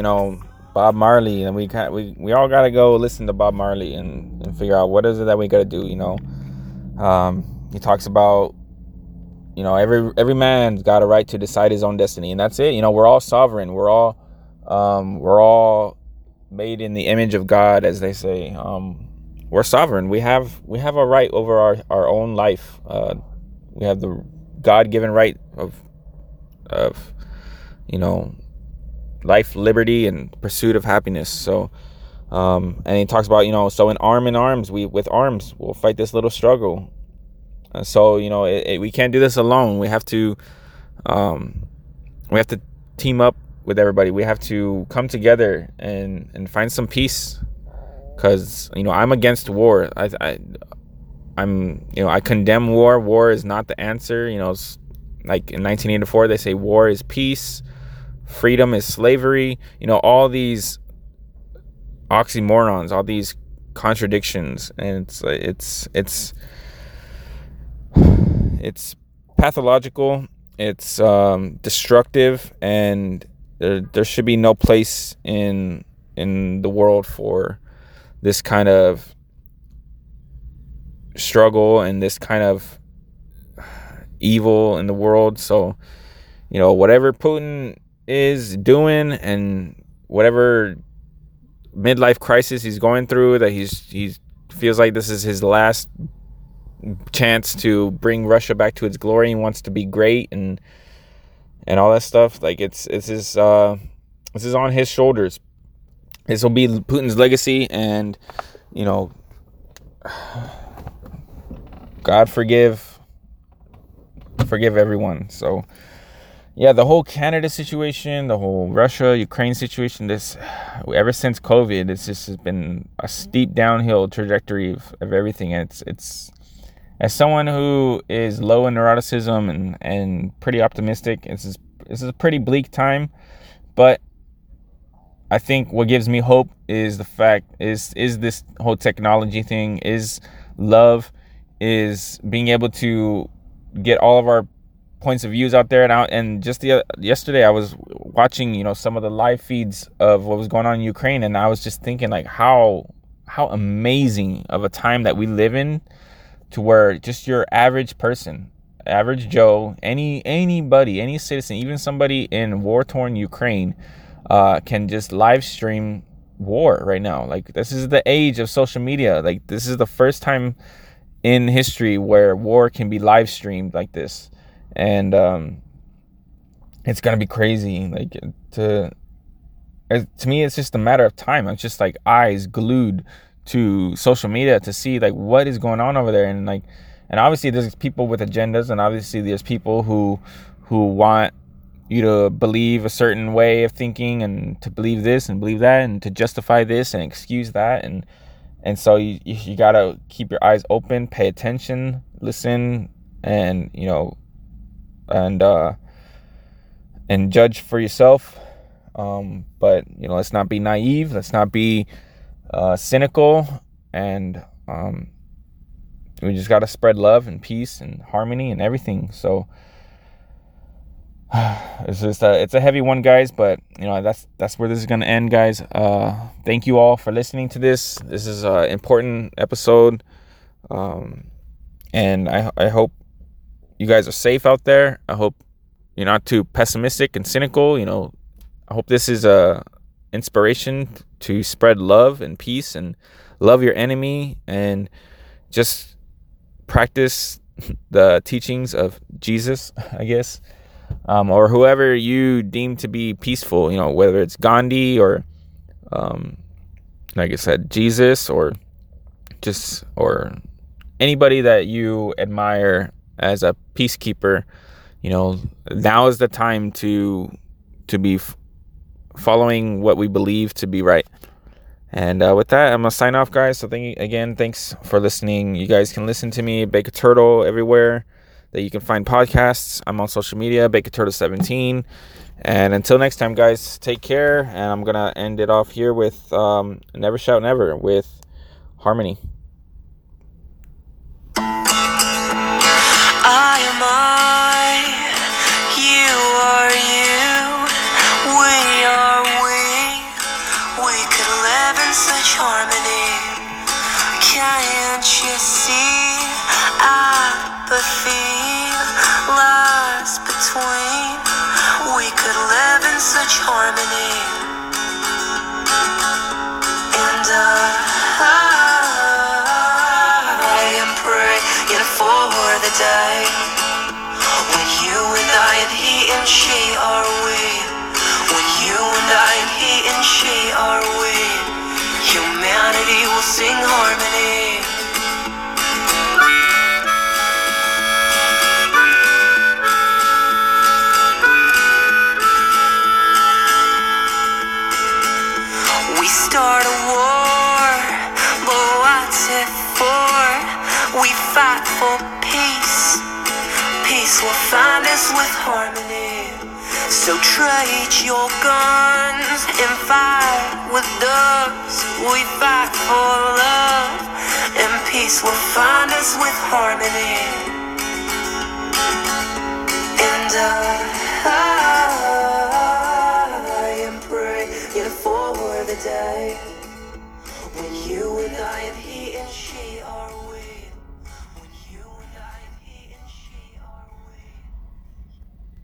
Speaker 1: know Bob Marley, and we kind we we all gotta go listen to Bob Marley and, and figure out what is it that we gotta do. You know, um, he talks about you know every every man's got a right to decide his own destiny, and that's it. You know, we're all sovereign. We're all um, we're all made in the image of God, as they say. Um, we're sovereign. We have we have a right over our our own life. Uh, we have the God given right of of you know life, liberty, and pursuit of happiness. So, Um, and he talks about, you know, so in arm in arms, we with arms, we'll fight this little struggle. And so, you know, it, it, we can't do this alone. We have to, um, we have to team up with everybody. We have to come together and and find some peace. Cause you know, I'm against war. I, I I'm, you know, I condemn war. War is not the answer. You know, like in 1984, they say war is peace, freedom is slavery. You know, all these oxymorons, all these contradictions, and it's it's it's it's pathological. It's um, destructive, and there there should be no place in in the world for this kind of struggle and this kind of evil in the world. So, you know, whatever Putin is doing and whatever midlife crisis he's going through that he's he feels like this is his last chance to bring Russia back to its glory and wants to be great and and all that stuff like it's it's his uh this is on his shoulders this will be Putin's legacy and you know God forgive forgive everyone. So yeah, the whole Canada situation, the whole Russia Ukraine situation, this ever since COVID, it's just has been a steep downhill trajectory of, of everything. And it's it's as someone who is low in neuroticism and and pretty optimistic, this is this is a pretty bleak time, but I think what gives me hope is the fact is is this whole technology thing is love is being able to get all of our points of views out there and out and just the yesterday I was watching you know some of the live feeds of what was going on in Ukraine and I was just thinking like how how amazing of a time that we live in to where just your average person average joe any anybody any citizen even somebody in war torn Ukraine uh, can just live stream war right now. Like this is the age of social media. Like this is the first time in history where war can be live streamed like this and um it's gonna be crazy like to to me it's just a matter of time. I'm just like eyes glued to social media to see like what is going on over there. And like and obviously there's people with agendas and obviously there's people who who want you to believe a certain way of thinking and to believe this and believe that and to justify this and excuse that. And and so you, you gotta keep your eyes open pay attention listen and you know and uh and judge for yourself. Um but you know let's not be naive. Let's not be uh cynical. And um we just gotta spread love and peace and harmony and everything. So it's just a, it's a heavy one guys but you know that's that's where this is gonna end guys. Uh thank you all for listening to this. This is an important episode. Um and i i hope you guys are safe out there. I hope you're not too pessimistic and cynical you know. I hope this is a inspiration to spread love and peace and love your enemy and just practice the teachings of jesus i guess um, or whoever you deem to be peaceful, you know, whether it's Gandhi or, um, like I said, Jesus or just, or anybody that you admire as a peacekeeper, you know, now is the time to, to be f- following what we believe to be right. And uh, with that, I'm gonna sign off, guys. So thank you again. Thanks for listening. You guys can listen to me, Bacon Turtle, everywhere that you can find podcasts. I'm on social media, Bacon Turtle 17. And until next time, guys, take care. And I'm to end it off here with um, Never Shout Never with Harmony.
Speaker 2: You see apathy lies between? We could live in such harmony. And I, I am praying for the day when you and I and he and she are we. When you and I and he and she are we. You
Speaker 4: will sing harmony. So trade your guns and fight with doves. We fight for love, and peace will find us with harmony. And I, I am praying for the day when you and I are.